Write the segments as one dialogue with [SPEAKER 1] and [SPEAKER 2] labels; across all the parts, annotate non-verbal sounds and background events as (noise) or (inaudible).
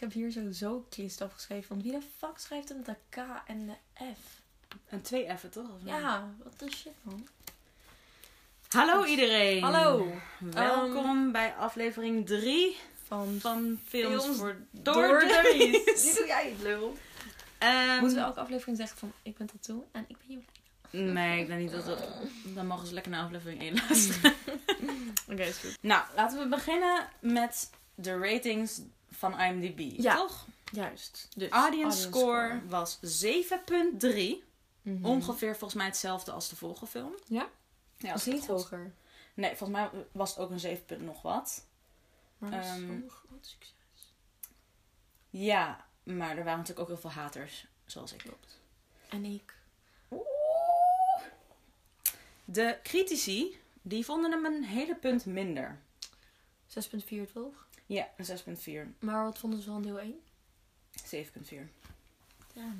[SPEAKER 1] Ik heb hier sowieso Christ afgeschreven. Want wie de fuck schrijft hem de K en de F?
[SPEAKER 2] Een twee F'en toch? Of?
[SPEAKER 1] Ja, wat de shit man.
[SPEAKER 2] Hallo iedereen.
[SPEAKER 1] Hallo.
[SPEAKER 2] Welkom bij aflevering 3
[SPEAKER 1] Van
[SPEAKER 2] van Films,
[SPEAKER 1] Films
[SPEAKER 2] voor
[SPEAKER 1] Door
[SPEAKER 2] Door
[SPEAKER 1] Dummies.
[SPEAKER 2] Dummies.
[SPEAKER 1] Nu doe jij het lul.
[SPEAKER 2] Ehm,
[SPEAKER 1] Moeten we elke aflevering zeggen van ik ben Tattoo en ik ben Jolijn.
[SPEAKER 2] Nee, ik denk niet dat dat... Dan mogen ze lekker naar aflevering 1 (laughs) luisteren.
[SPEAKER 1] Oké, is goed.
[SPEAKER 2] nou, laten we beginnen met de ratings van IMDb.
[SPEAKER 1] Ja.
[SPEAKER 2] Toch?
[SPEAKER 1] Juist. Dus,
[SPEAKER 2] Audience, score, was 7.3.
[SPEAKER 1] Mhm.
[SPEAKER 2] Ongeveer volgens mij hetzelfde als de vorige film.
[SPEAKER 1] Ja?
[SPEAKER 2] Ja,
[SPEAKER 1] Was niet hoger.
[SPEAKER 2] Nee, volgens mij was het ook een 7 punt nog wat.
[SPEAKER 1] Maar dat is wel een groot succes.
[SPEAKER 2] Ja, maar er waren natuurlijk ook heel veel haters, zoals ik.
[SPEAKER 1] Klopt. En ik.
[SPEAKER 2] De critici, die vonden hem een hele punt minder.
[SPEAKER 1] 6.4 toch?
[SPEAKER 2] Ja, een 6.4.
[SPEAKER 1] Maar wat vonden ze van deel 1?
[SPEAKER 2] 7.4.
[SPEAKER 1] Ja.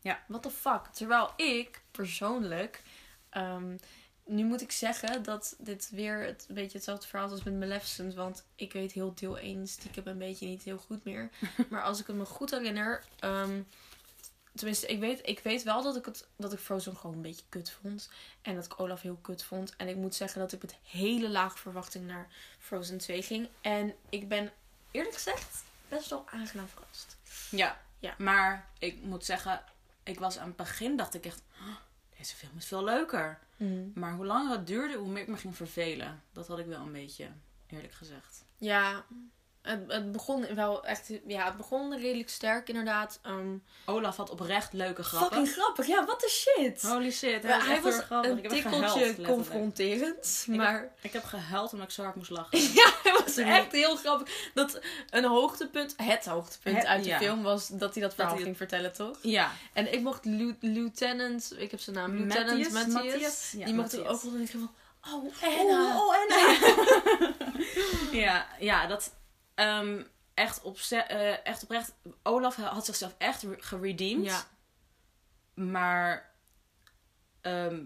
[SPEAKER 2] Ja.
[SPEAKER 1] What the fuck? Terwijl ik persoonlijk. ehm, nu moet ik zeggen dat dit weer het, een beetje hetzelfde verhaal is als met Maleficent. Want ik weet heel deel 1 stiekem een beetje niet heel goed meer. (laughs) maar als ik het me goed herinner. ehm, tenminste, ik weet, ik weet wel dat ik, het, dat ik Frozen gewoon een beetje kut vond. En dat ik Olaf heel kut vond. En ik moet zeggen dat ik met hele lage verwachting naar Frozen 2 ging. En ik ben eerlijk gezegd best wel aangenaam verrast.
[SPEAKER 2] Ja.
[SPEAKER 1] Ja.
[SPEAKER 2] Maar ik moet zeggen, ik was aan het begin, dacht ik echt, "Oh, deze film is veel leuker. Maar hoe langer het duurde, hoe meer ik me ging vervelen. Dat had ik wel een beetje, eerlijk gezegd.
[SPEAKER 1] Ja, het, het begon wel echt. Ja, het begon redelijk sterk inderdaad. Ehm,
[SPEAKER 2] Olaf had oprecht leuke grappen.
[SPEAKER 1] fucking grappig. Ja, wat de shit.
[SPEAKER 2] Holy shit, hij
[SPEAKER 1] hij
[SPEAKER 2] was, grappig.
[SPEAKER 1] een
[SPEAKER 2] Ik heb
[SPEAKER 1] tikkeltje
[SPEAKER 2] gehuild,
[SPEAKER 1] confronterend.
[SPEAKER 2] heb-
[SPEAKER 1] Maar
[SPEAKER 2] Ik heb gehuild omdat ik zo hard moest lachen. (laughs)
[SPEAKER 1] ja, het was echt heel grappig. Dat een hoogtepunt, het hoogtepunt
[SPEAKER 2] Het-
[SPEAKER 1] uit de
[SPEAKER 2] ja.
[SPEAKER 1] film was dat hij dat verhaal
[SPEAKER 2] hij-
[SPEAKER 1] ging vertellen, toch?
[SPEAKER 2] Ja.
[SPEAKER 1] En ik mocht Lieu- Lieutenant, ik heb zijn naam, Lieutenant
[SPEAKER 2] Matthias.
[SPEAKER 1] Matthias.
[SPEAKER 2] Ja,
[SPEAKER 1] die mocht er ook wel denken van, oh,
[SPEAKER 2] Oh,
[SPEAKER 1] Anna.
[SPEAKER 2] oh, Anna. (laughs) (laughs) ja, ja, dat ehm, echt, op, echt oprecht. Olaf had zichzelf echt re- geredeemd.
[SPEAKER 1] Ja,
[SPEAKER 2] Maar ehm,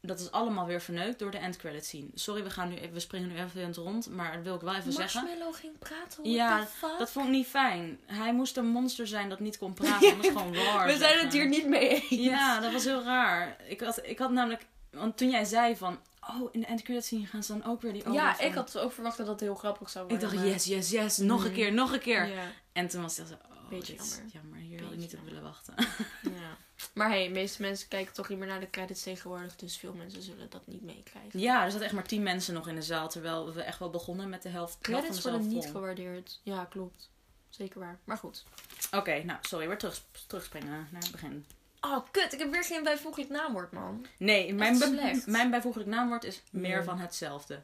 [SPEAKER 2] dat is allemaal weer verneukt door de end credit scene. Sorry, we, gaan nu, even- we springen nu even in het rond, maar dat wil ik wel even zeggen.
[SPEAKER 1] Marshmallow ging praten,
[SPEAKER 2] Ja? Dat vond ik niet fijn. Hij moest een monster zijn dat niet kon (laughs) praten. Dat was gewoon raar.
[SPEAKER 1] We zijn het hier niet mee eens.
[SPEAKER 2] Ja, dat was heel raar. Ik had, ik had namelijk... Want toen jij zei van... Oh, in de end credit scene gaan ze dan ook weer die Olaf
[SPEAKER 1] Ja,
[SPEAKER 2] van-
[SPEAKER 1] ik had ook verwacht dat het heel grappig zou
[SPEAKER 2] Ik
[SPEAKER 1] worden.
[SPEAKER 2] dacht,
[SPEAKER 1] maar-
[SPEAKER 2] yes, yes, yes. Nog een
[SPEAKER 1] Mhm.
[SPEAKER 2] keer, nog een keer. En toen was het zo... Oh,
[SPEAKER 1] Beetje jammer.
[SPEAKER 2] jammer. Hier had ik niet op willen wachten. (laughs)
[SPEAKER 1] ja. Maar hey, de meeste mensen kijken toch niet meer naar de credits tegenwoordig. Dus veel mensen zullen dat niet meekrijgen.
[SPEAKER 2] Ja, er zaten echt maar tien mensen nog in de zaal. Terwijl we echt wel begonnen met de helft,
[SPEAKER 1] Credits
[SPEAKER 2] van
[SPEAKER 1] worden niet gewaardeerd. Ja, klopt. Zeker waar. Maar goed.
[SPEAKER 2] Oké, nou, sorry. Weer terug, terugspringen naar het begin.
[SPEAKER 1] Oh, kut. Ik heb weer geen bijvoeglijk naamwoord, man.
[SPEAKER 2] Nee, mijn, mijn bijvoeglijk naamwoord is meer
[SPEAKER 1] Ja.
[SPEAKER 2] van hetzelfde.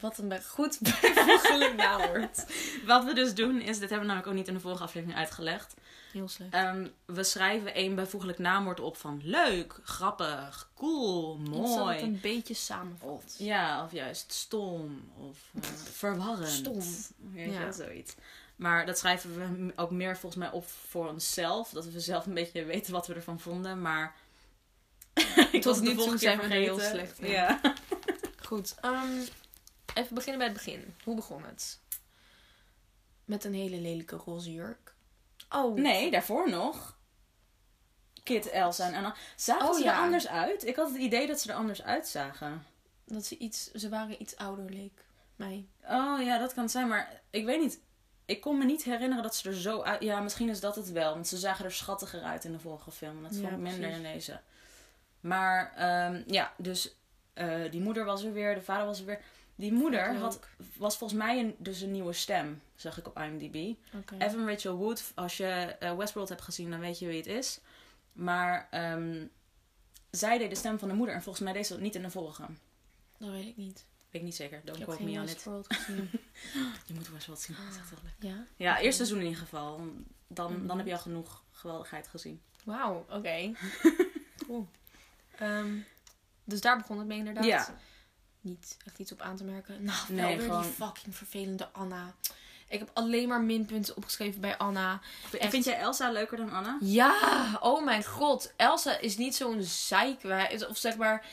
[SPEAKER 1] Wat een bij- goed (laughs) bijvoeglijk naamwoord.
[SPEAKER 2] Wat we dus doen is, dit hebben we namelijk ook niet in de vorige aflevering uitgelegd.
[SPEAKER 1] Heel slecht.
[SPEAKER 2] Ehm, we schrijven één bijvoeglijk naamwoord op van leuk, grappig, cool,
[SPEAKER 1] Iets dat het
[SPEAKER 2] mooi.
[SPEAKER 1] een beetje samenvat.
[SPEAKER 2] Ja, of juist stom of eh, verwarrend.
[SPEAKER 1] Stom.
[SPEAKER 2] Weet
[SPEAKER 1] Ja.
[SPEAKER 2] je, zoiets. Maar dat schrijven we ook meer volgens mij op voor onszelf. Dat we zelf een beetje weten wat we ervan vonden. Maar (laughs) ik
[SPEAKER 1] Tot nu toe zijn we heel slecht.
[SPEAKER 2] Ja. (laughs)
[SPEAKER 1] Goed. ehm, even beginnen bij het begin. Hoe begon het? Met een hele lelijke roze jurk. Oh.
[SPEAKER 2] Nee, daarvoor nog. Kit, Elsa en Anna. Zagen
[SPEAKER 1] Oh,
[SPEAKER 2] ze
[SPEAKER 1] ja.
[SPEAKER 2] er anders uit? Ik had het idee dat ze er anders uitzagen.
[SPEAKER 1] Dat ze iets... Ze waren iets ouder, leek mij.
[SPEAKER 2] Oh ja, dat kan het zijn. Maar ik weet niet. Ik kon me niet herinneren dat ze er zo uit... Ja, misschien is dat het wel. Want ze zagen er schattiger uit in de vorige film. En dat vond ik minder
[SPEAKER 1] precies.
[SPEAKER 2] in deze. Maar ehm, ja, dus eh, die moeder was er weer. De vader was er weer. Die moeder had, was volgens mij een, dus een nieuwe stem. Zag ik op IMDb. Evan Rachel Wood. Als je eh, Westworld hebt gezien, dan weet je wie het is. Maar ehm, zij deed de stem van de moeder. En volgens mij deed ze dat niet in de vorige.
[SPEAKER 1] Dat weet ik niet.
[SPEAKER 2] Weet ik niet zeker. Don't quote me on it. (laughs) Je moet Westworld zien. Dat is echt heel leuk.
[SPEAKER 1] ja?
[SPEAKER 2] Ja, eerste seizoen in ieder geval. Dan,
[SPEAKER 1] Mhm.
[SPEAKER 2] dan heb je al genoeg geweldigheid gezien.
[SPEAKER 1] Wauw, oké. (laughs) Cool. Ehm, dus daar begon het mee inderdaad.
[SPEAKER 2] Ja.
[SPEAKER 1] Niet echt iets op aan te merken. Nou, wel
[SPEAKER 2] Nee,
[SPEAKER 1] weer
[SPEAKER 2] gewoon-
[SPEAKER 1] die fucking vervelende Anna. Ik heb alleen maar minpunten opgeschreven bij Anna. Echt.
[SPEAKER 2] Vind jij Elsa leuker dan Anna?
[SPEAKER 1] Ja, oh mijn god. Elsa is niet zo'n zeikwijs. Of zeg maar...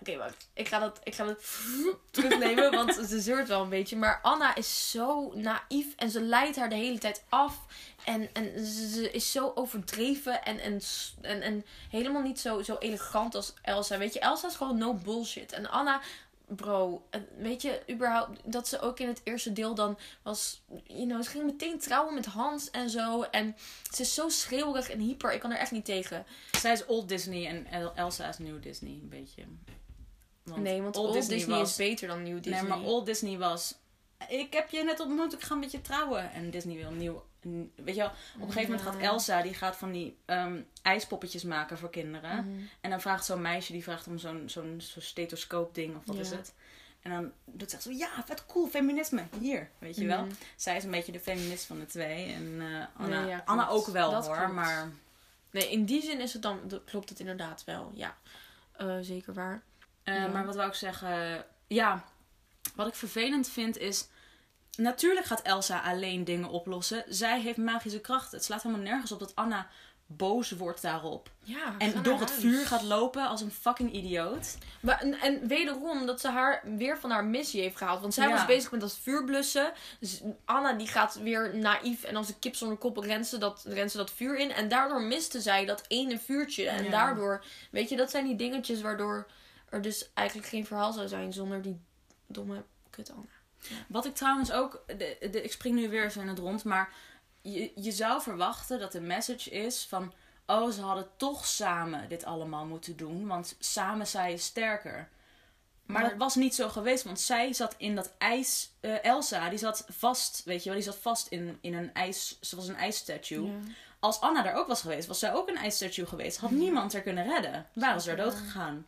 [SPEAKER 1] Oké, wacht. Ik ga dat, ik ga dat (laughs) terugnemen, want ze zeurt wel een beetje. Maar Anna is zo naïef en ze leidt haar de hele tijd af. En, en ze, is zo overdreven en, en, en, en helemaal niet zo, zo elegant als Elsa. Weet je, Elsa is gewoon no bullshit. En Anna, bro, weet je, überhaupt dat ze ook in het eerste deel dan was, you know, ze ging meteen trouwen met Hans en zo. En ze is zo schreeuwerig en hyper, ik kan er echt niet tegen.
[SPEAKER 2] Zij is old Disney en El- Elsa is new Disney, een beetje. Want
[SPEAKER 1] nee, want Old, Disney,
[SPEAKER 2] was-
[SPEAKER 1] is beter dan New Disney.
[SPEAKER 2] Nee, maar Old Disney was... Ik heb je net ontmoet, ik ga met je trouwen. En Disney wil nieuw... Weet je wel, op een gegeven moment gaat. Elsa, die gaat van die ehm, ijspoppetjes maken voor kinderen.
[SPEAKER 1] Mhm.
[SPEAKER 2] En dan vraagt zo'n meisje, die vraagt om zo'n zo'n zo'n stethoscoop ding, of wat
[SPEAKER 1] Ja.
[SPEAKER 2] is het? En dan doet ze zo, ja, vet cool, feminisme, hier, weet je wel.
[SPEAKER 1] Mhm.
[SPEAKER 2] Zij is een beetje de feminist van de twee. En eh, Anna,
[SPEAKER 1] Nee, ja,
[SPEAKER 2] Anna ook wel
[SPEAKER 1] Dat
[SPEAKER 2] hoor,
[SPEAKER 1] klopt.
[SPEAKER 2] maar...
[SPEAKER 1] Nee, in die zin is het dan, klopt het inderdaad wel. Ja, Eh, zeker waar.
[SPEAKER 2] Eh,
[SPEAKER 1] Ja.
[SPEAKER 2] Maar wat wou ik zeggen? Ja, wat ik vervelend vind is. Natuurlijk gaat Elsa alleen dingen oplossen. Zij heeft magische krachten. Het slaat helemaal nergens op dat Anna boos wordt daarop.
[SPEAKER 1] Ja,
[SPEAKER 2] En door het
[SPEAKER 1] huis.
[SPEAKER 2] vuur gaat lopen als een fucking idioot.
[SPEAKER 1] Maar, en, en wederom dat ze haar weer van haar missie heeft gehaald. Want zij
[SPEAKER 2] Ja.
[SPEAKER 1] was bezig met dat vuur blussen. Dus Anna die gaat weer naïef en als een kip zonder kop rent ze, dat, rent ze dat vuur in. En daardoor miste zij dat ene vuurtje. En
[SPEAKER 2] Ja.
[SPEAKER 1] daardoor, weet je, dat zijn die dingetjes waardoor er dus eigenlijk geen verhaal zou zijn zonder die domme kut Anna.
[SPEAKER 2] Wat ik trouwens ook. De, de, ik spring nu weer even in het rond. Maar je, je zou verwachten dat de message is van. Oh, ze hadden toch samen dit allemaal moeten doen. Want samen zij is sterker. Maar,
[SPEAKER 1] Maar-
[SPEAKER 2] dat was niet zo geweest. Want zij zat in dat ijs. eh, Elsa, die zat vast. Weet je wel, die zat vast in, in een ijs. Ze was een ijsstatue. Als Anna daar ook was geweest, was zij ook een ijsstatue geweest. Had niemand er kunnen redden. Waren ze er dood gegaan.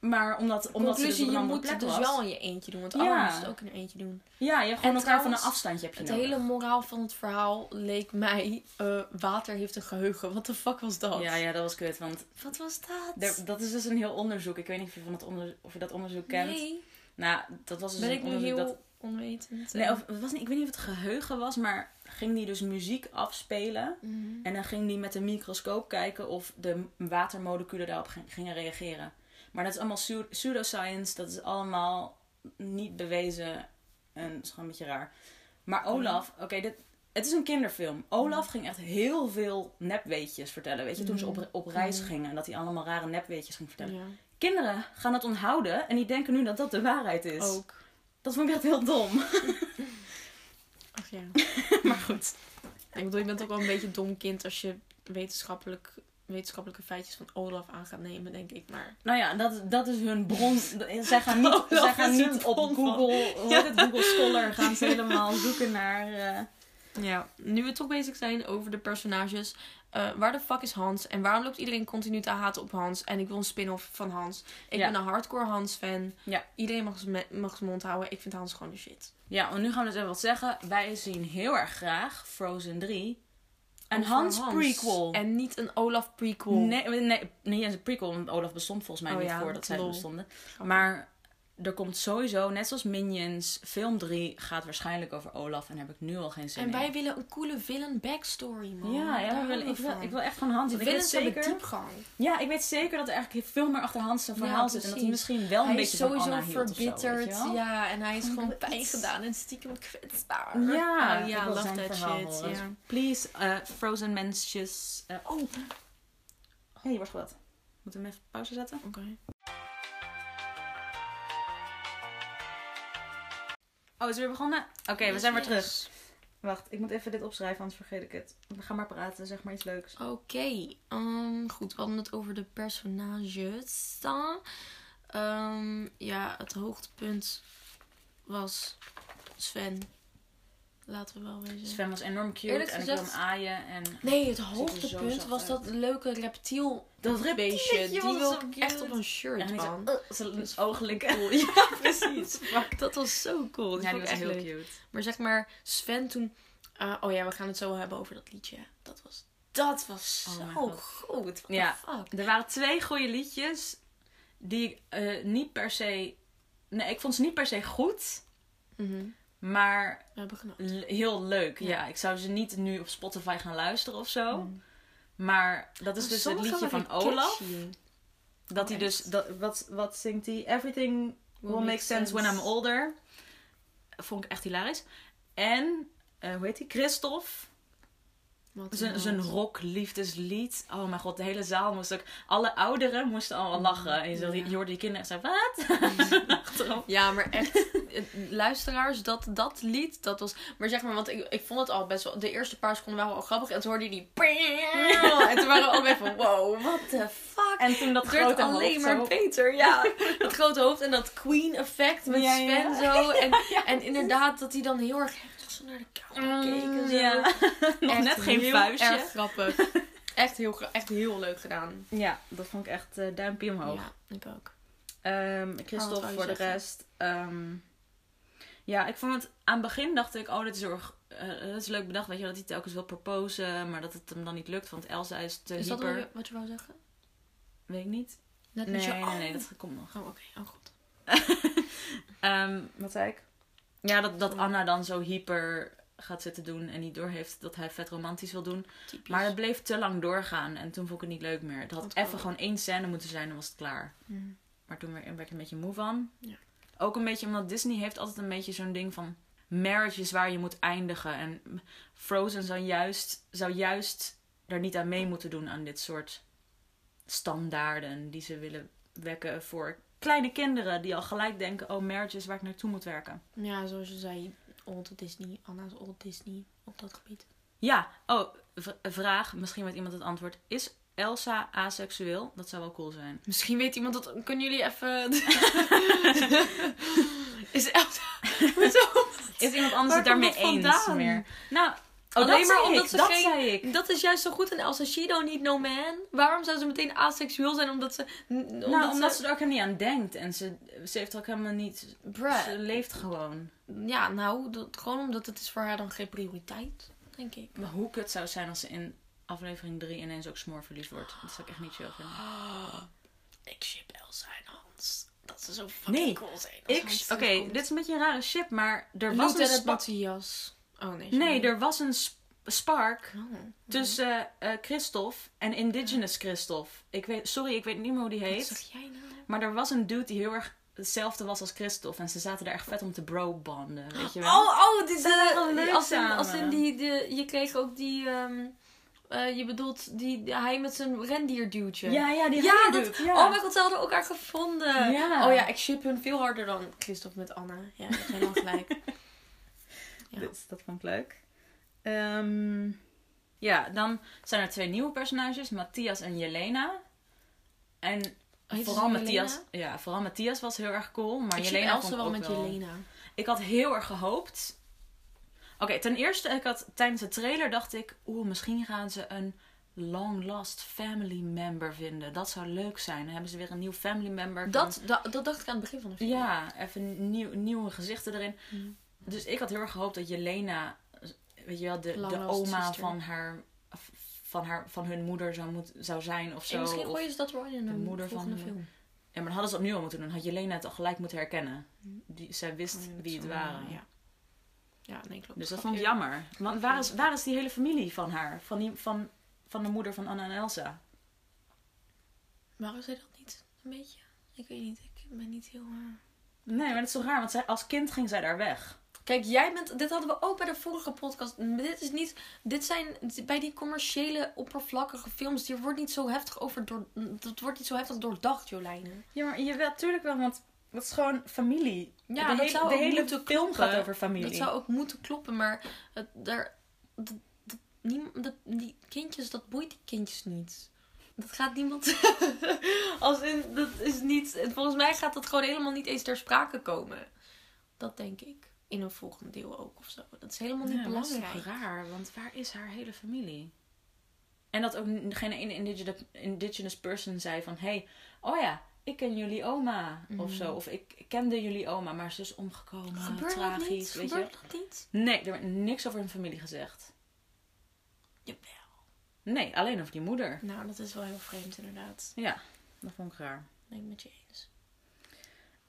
[SPEAKER 2] Maar omdat, omdat ze dus een
[SPEAKER 1] je moet
[SPEAKER 2] plek
[SPEAKER 1] het dus
[SPEAKER 2] was.
[SPEAKER 1] wel in je eentje doen. Want
[SPEAKER 2] Ja.
[SPEAKER 1] Moest het ook in haar eentje doen.
[SPEAKER 2] Ja, je hebt gewoon
[SPEAKER 1] En
[SPEAKER 2] elkaar van een afstandje heb je
[SPEAKER 1] Het
[SPEAKER 2] nodig.
[SPEAKER 1] hele moraal van het verhaal leek mij... eh, water heeft een geheugen. Wat de fuck was dat?
[SPEAKER 2] Ja, ja, dat was kut. Want
[SPEAKER 1] Wat was dat?
[SPEAKER 2] er- dat is dus een heel onderzoek. Ik weet niet of je, van het onder, of je dat onderzoek kent.
[SPEAKER 1] Nee.
[SPEAKER 2] Nou, dat was dus
[SPEAKER 1] Ben
[SPEAKER 2] een
[SPEAKER 1] ik
[SPEAKER 2] onderzoek
[SPEAKER 1] heel
[SPEAKER 2] dat...
[SPEAKER 1] onwetend?
[SPEAKER 2] Nee, of, het was niet, ik weet niet of het geheugen was, maar ging die dus muziek afspelen.
[SPEAKER 1] Mhm.
[SPEAKER 2] En dan ging die met een microscoop kijken of de watermoleculen daarop ging- gingen reageren. Maar dat is allemaal pseu- pseudoscience. Dat is allemaal niet bewezen. En het is gewoon een beetje raar. Maar Olaf, oké, dit het is een kinderfilm. Olaf ging echt heel veel nepweetjes vertellen. Weet je, toen ze op, op reis
[SPEAKER 1] Mhm.
[SPEAKER 2] gingen en dat hij allemaal rare nepweetjes ging vertellen.
[SPEAKER 1] Ja,
[SPEAKER 2] Kinderen gaan het onthouden en die denken nu dat dat de waarheid is.
[SPEAKER 1] ook.
[SPEAKER 2] Dat vond ik echt heel dom. (laughs)
[SPEAKER 1] Ach ja. (laughs)
[SPEAKER 2] maar goed.
[SPEAKER 1] Ik bedoel, je bent ook wel een beetje een dom kind als je wetenschappelijk, wetenschappelijke feitjes van Olaf aan gaat nemen, denk ik. Maar
[SPEAKER 2] Nou ja, dat, dat is hun bron. (laughs) Zij gaan niet, zij gaan niet op
[SPEAKER 1] van-
[SPEAKER 2] Google, (laughs) heet het, Google Scholar gaan ze helemaal zoeken naar... eh,
[SPEAKER 1] ja, nu we toch bezig zijn over de personages. eh, waar de fuck is Hans? En waarom loopt iedereen continu te haten op Hans? En ik wil een spin-off van Hans. Ik
[SPEAKER 2] Ja.
[SPEAKER 1] ben een hardcore Hans-fan.
[SPEAKER 2] Ja.
[SPEAKER 1] Iedereen mag mag zijn mond houden. Ik vind Hans gewoon de shit.
[SPEAKER 2] Ja, en nu gaan we dus even wat zeggen. Wij zien heel erg graag Frozen 3. Een Hans, prequel.
[SPEAKER 1] En niet een Olaf prequel.
[SPEAKER 2] Nee, nee, niet eens een prequel, want Olaf bestond volgens mij
[SPEAKER 1] Oh
[SPEAKER 2] niet
[SPEAKER 1] ja,
[SPEAKER 2] voordat zij bestonden. Maar er komt sowieso, net zoals Minions, film 3 gaat waarschijnlijk over Olaf. En daar heb ik nu al geen zin
[SPEAKER 1] En
[SPEAKER 2] in.
[SPEAKER 1] wij willen een coole villain backstory, man.
[SPEAKER 2] Ja, willen, ik, wil, ik wil echt van Hans.
[SPEAKER 1] De
[SPEAKER 2] En
[SPEAKER 1] villains hebben
[SPEAKER 2] zeker,
[SPEAKER 1] diepgang.
[SPEAKER 2] ja, ik weet zeker dat er eigenlijk veel meer achter Hans zijn
[SPEAKER 1] Ja,
[SPEAKER 2] verhaal zit. En dat hij misschien wel een
[SPEAKER 1] hij
[SPEAKER 2] beetje
[SPEAKER 1] is sowieso
[SPEAKER 2] zo,
[SPEAKER 1] verbitterd. ja, en hij is
[SPEAKER 2] Gewoon
[SPEAKER 1] gewoon pijn gedaan en stiekem kwetsbaar.
[SPEAKER 2] Ja,
[SPEAKER 1] Oh, ja, love that
[SPEAKER 2] verhaal
[SPEAKER 1] shit.
[SPEAKER 2] Please, eh, Frozen mensjes. eh, oh. Hé, hey, wordt wat. Moeten we hem even pauze zetten?
[SPEAKER 1] Oké.
[SPEAKER 2] Oh, is het weer begonnen? Oké, we zijn weer terug. Wacht, ik moet even dit opschrijven, anders vergeet ik het. We gaan maar praten, zeg maar iets leuks.
[SPEAKER 1] Oké, ehm, goed. We hadden het over de personages. dan. Ehm, ja, het hoogtepunt was Sven. Laten we wel wezen.
[SPEAKER 2] Sven was enorm cute
[SPEAKER 1] Eerlijk
[SPEAKER 2] en ik
[SPEAKER 1] gezegd-
[SPEAKER 2] wil hem aaien. En...
[SPEAKER 1] Nee, het hoogtepunt was dat leuke reptiel
[SPEAKER 2] Dat
[SPEAKER 1] beestje. Die wil
[SPEAKER 2] zo
[SPEAKER 1] ik
[SPEAKER 2] cute.
[SPEAKER 1] echt op een shirt, man.
[SPEAKER 2] zo, uh, zijn
[SPEAKER 1] Dat is
[SPEAKER 2] ogen likken.
[SPEAKER 1] Cool. (laughs) Ja, precies. Dat was zo cool.
[SPEAKER 2] Ja, die was
[SPEAKER 1] echt
[SPEAKER 2] heel
[SPEAKER 1] leuk.
[SPEAKER 2] cute.
[SPEAKER 1] Maar zeg maar, Sven toen... eh, oh ja, we gaan het zo hebben over dat liedje. Dat was, dat was
[SPEAKER 2] Oh
[SPEAKER 1] zo goed. What
[SPEAKER 2] Ja.
[SPEAKER 1] fuck?
[SPEAKER 2] Er waren twee goede liedjes die ik eh, niet per se... Nee, ik vond ze niet per se goed,
[SPEAKER 1] Mhm.
[SPEAKER 2] maar heel leuk. Ja.
[SPEAKER 1] Ja.
[SPEAKER 2] ik zou ze niet nu op Spotify gaan luisteren of zo.
[SPEAKER 1] Mm.
[SPEAKER 2] Maar dat is dus het liedje van Olaf.
[SPEAKER 1] catchy.
[SPEAKER 2] Dat hij
[SPEAKER 1] Oh,
[SPEAKER 2] dus, dat, wat, wat zingt hij? Everything will, make sense, when I'm older. Vond ik echt hilarisch. En, eh, hoe heet hij? Christophe. Zijn, rock liefdeslied. Oh mijn god, de hele zaal moest ook... Alle ouderen moesten allemaal lachen. En je,
[SPEAKER 1] Ja.
[SPEAKER 2] hoorde die kinderen zo... Wat? (laughs)
[SPEAKER 1] Ja, maar echt, eh, luisteraars, dat, dat lied, dat was... Maar zeg maar, want ik, ik vond het al best wel... De eerste paar seconden waren al grappig. En toen hoorde je die... (laughs) En toen waren we allebei van, wow, what the fuck?
[SPEAKER 2] En toen dat
[SPEAKER 1] werd
[SPEAKER 2] grote
[SPEAKER 1] alleen
[SPEAKER 2] hoofd
[SPEAKER 1] maar
[SPEAKER 2] zo-
[SPEAKER 1] beter, ja. (laughs) Dat grote hoofd en dat Queen effect met
[SPEAKER 2] Ja, ja.
[SPEAKER 1] Sven zo. En, en inderdaad dat hij dan heel erg naar de camera keek en
[SPEAKER 2] Mm, ja. (laughs) Nog
[SPEAKER 1] Echt
[SPEAKER 2] net geen
[SPEAKER 1] heel
[SPEAKER 2] vuistje.
[SPEAKER 1] erg grappig. (laughs) Echt heel, echt heel leuk gedaan.
[SPEAKER 2] Ja, dat vond ik echt eh, duimpje omhoog.
[SPEAKER 1] Ja, ik ook. Wat
[SPEAKER 2] Christophe voor de
[SPEAKER 1] zeggen?
[SPEAKER 2] rest. ehm, ja, ik vond het aan het begin dacht ik, oh, dit is erg. eh, dat is leuk bedacht, weet je, dat hij telkens wil proposen, maar dat het hem dan niet lukt, want Elsa is te
[SPEAKER 1] Is dat
[SPEAKER 2] hyper.
[SPEAKER 1] wel wat je wou zeggen?
[SPEAKER 2] Weet ik niet.
[SPEAKER 1] Net
[SPEAKER 2] Nee,
[SPEAKER 1] je... oh.
[SPEAKER 2] nee, dat komt nog.
[SPEAKER 1] Oh, oké. Oh, goed. (laughs)
[SPEAKER 2] Ehm, wat zei ik? Ja, dat, dat. Anna dan zo hyper gaat zitten doen en niet doorheeft dat hij vet romantisch wil doen.
[SPEAKER 1] Typisch.
[SPEAKER 2] Maar het bleef te lang doorgaan en toen vond ik het niet leuk meer. Het had
[SPEAKER 1] Dat
[SPEAKER 2] even gewoon één scène moeten zijn en was het klaar.
[SPEAKER 1] Hmm.
[SPEAKER 2] Maar toen werd ik een beetje moe van.
[SPEAKER 1] Ja.
[SPEAKER 2] Ook een beetje omdat Disney heeft altijd een beetje zo'n ding van marriages waar je moet eindigen. En Frozen zou juist, zou juist er niet aan mee moeten doen aan dit soort standaarden die ze willen wekken voor kleine kinderen die al gelijk denken, oh marriages waar ik naartoe moet werken.
[SPEAKER 1] Ja, zoals je zei, Old Disney. Anna's Old Disney op dat gebied.
[SPEAKER 2] Ja, oh, vraag, misschien weet iemand het antwoord. Is Elsa aseksueel? Dat zou wel cool zijn.
[SPEAKER 1] Misschien weet iemand dat. Kunnen jullie even. (laughs) (laughs) is Elsa. (laughs)
[SPEAKER 2] Is iemand anders het daarmee eens meer? Nou,
[SPEAKER 1] Alleen
[SPEAKER 2] dat
[SPEAKER 1] maar omdat
[SPEAKER 2] ik,
[SPEAKER 1] ze
[SPEAKER 2] dat
[SPEAKER 1] geen-
[SPEAKER 2] zei ik.
[SPEAKER 1] Dat is juist zo goed in Elsa. She don't need no man. Waarom zou ze meteen aseksueel zijn? Omdat ze. Omdat,
[SPEAKER 2] nou, omdat
[SPEAKER 1] ze.
[SPEAKER 2] ze er ook helemaal niet aan denkt. En ze, ze heeft ook helemaal niet...
[SPEAKER 1] Bruh.
[SPEAKER 2] Ze leeft gewoon.
[SPEAKER 1] Ja, nou, dat, gewoon omdat het is voor haar dan geen prioriteit. Denk ik.
[SPEAKER 2] Maar hoe kut zou het zijn als ze in aflevering 3 ineens ook smoorverliefd wordt? Dat zou ik echt niet chill vinden. (gasps)
[SPEAKER 1] ik ship Elsa en Hans. Dat ze zo fucking
[SPEAKER 2] Nee,
[SPEAKER 1] cool zijn.
[SPEAKER 2] Oké, dit is een beetje een rare ship, maar er was een spark...
[SPEAKER 1] Matthias. Oh nee.
[SPEAKER 2] Nee, er was een sp- spark
[SPEAKER 1] Oh.
[SPEAKER 2] tussen eh Christophe en Indigenous Christophe. Ik weet, sorry, ik weet niet meer hoe die
[SPEAKER 1] Wat
[SPEAKER 2] heet.
[SPEAKER 1] zeg jij nou?
[SPEAKER 2] Maar er was een dude die heel erg hetzelfde was als Christophe. En ze zaten daar echt vet om te bro-banden, weet je wel?
[SPEAKER 1] Oh, oh, dit is
[SPEAKER 2] wel leuk
[SPEAKER 1] als in, als in die, de, je kreeg ook die, ehm, eh, je bedoelt die, hij met zijn rendierduwtje.
[SPEAKER 2] Ja, ja, die
[SPEAKER 1] ja, dat,
[SPEAKER 2] ja.
[SPEAKER 1] oh mijn god, ze hadden elkaar gevonden.
[SPEAKER 2] Ja.
[SPEAKER 1] Oh ja, ik ship hun veel harder dan Christophe met Anna. Ja, helemaal gelijk. (laughs) Ja.
[SPEAKER 2] Dus dat vond ik leuk. Ehm, ja, dan zijn er twee nieuwe personages, Matthias en Jelena. En vooral
[SPEAKER 1] Jelena?
[SPEAKER 2] Matthias, ja, vooral Matthias was heel erg cool, maar
[SPEAKER 1] ik
[SPEAKER 2] Jelena
[SPEAKER 1] Elsa
[SPEAKER 2] vond ik
[SPEAKER 1] wel
[SPEAKER 2] ook
[SPEAKER 1] met
[SPEAKER 2] wel.
[SPEAKER 1] Jelena.
[SPEAKER 2] Ik had heel erg gehoopt. Oké, ten eerste, ik had tijdens de trailer dacht ik, oeh, misschien gaan ze een long lost family member vinden. Dat zou leuk zijn. Dan hebben ze weer een nieuw family member. van-
[SPEAKER 1] Dat, dat, dat dacht ik aan het begin van de film.
[SPEAKER 2] Ja, even nieuw, nieuwe gezichten erin.
[SPEAKER 1] Mm.
[SPEAKER 2] Dus ik had heel erg gehoopt dat Jelena, weet je wel, de, de oma
[SPEAKER 1] sister.
[SPEAKER 2] van haar, van haar, van hun moeder zou, moet, zou zijn of zo.
[SPEAKER 1] En misschien gooien ze dat wel in
[SPEAKER 2] de
[SPEAKER 1] een
[SPEAKER 2] moeder van-
[SPEAKER 1] film.
[SPEAKER 2] ja, maar dan hadden ze het opnieuw al moeten doen. Had Jelena het al gelijk moeten herkennen. Die, zij wist
[SPEAKER 1] Oh,
[SPEAKER 2] wie het
[SPEAKER 1] zo,
[SPEAKER 2] waren.
[SPEAKER 1] Ja. ja, nee, klopt.
[SPEAKER 2] Dus dat vond ik jammer. Want waar is, waar is die hele familie van haar? Van, die, van, van de moeder van Anna en Elsa?
[SPEAKER 1] Waarom zei dat niet? Een beetje? Ik weet niet. Ik ben niet heel... eh,
[SPEAKER 2] Nee, maar dat is zo raar. Want zij, als kind ging zij daar weg.
[SPEAKER 1] Kijk, jij bent... Dit hadden we ook bij de vorige podcast. Dit is niet... Dit zijn... Bij die commerciële, oppervlakkige films... Die wordt niet zo heftig over... Door, dat wordt niet zo heftig doordacht, Jolijne.
[SPEAKER 2] Ja, maar je wel, tuurlijk wel. Want dat is gewoon familie.
[SPEAKER 1] Ja,
[SPEAKER 2] de
[SPEAKER 1] dat
[SPEAKER 2] hele,
[SPEAKER 1] zou
[SPEAKER 2] de film
[SPEAKER 1] kloppen.
[SPEAKER 2] gaat over familie.
[SPEAKER 1] Dat zou ook moeten kloppen, maar... Het, daar, niem- dat, die kindjes, dat boeit die kindjes niet. Dat gaat niemand... (laughs) Als in, dat is niet... Volgens mij gaat dat gewoon helemaal niet eens ter sprake komen. Dat denk ik. In een volgend deel ook of zo. Dat is helemaal niet
[SPEAKER 2] Ja, dat is
[SPEAKER 1] belangrijk.
[SPEAKER 2] toch raar, want waar is haar hele familie? En dat ook geen ene indigenous, person zei van... Hé, hey, oh ja, ik ken jullie oma. Of zo. Of ik kende jullie oma, maar ze is omgekomen.
[SPEAKER 1] Gebeurt dat
[SPEAKER 2] tragisch,
[SPEAKER 1] niet?
[SPEAKER 2] weet
[SPEAKER 1] Gebeurt
[SPEAKER 2] je?
[SPEAKER 1] dat niet?
[SPEAKER 2] Nee, er werd niks over hun familie gezegd.
[SPEAKER 1] Jawel.
[SPEAKER 2] Nee, alleen over die moeder.
[SPEAKER 1] Nou, dat is wel heel vreemd inderdaad.
[SPEAKER 2] Ja, dat vond ik raar.
[SPEAKER 1] Ik met je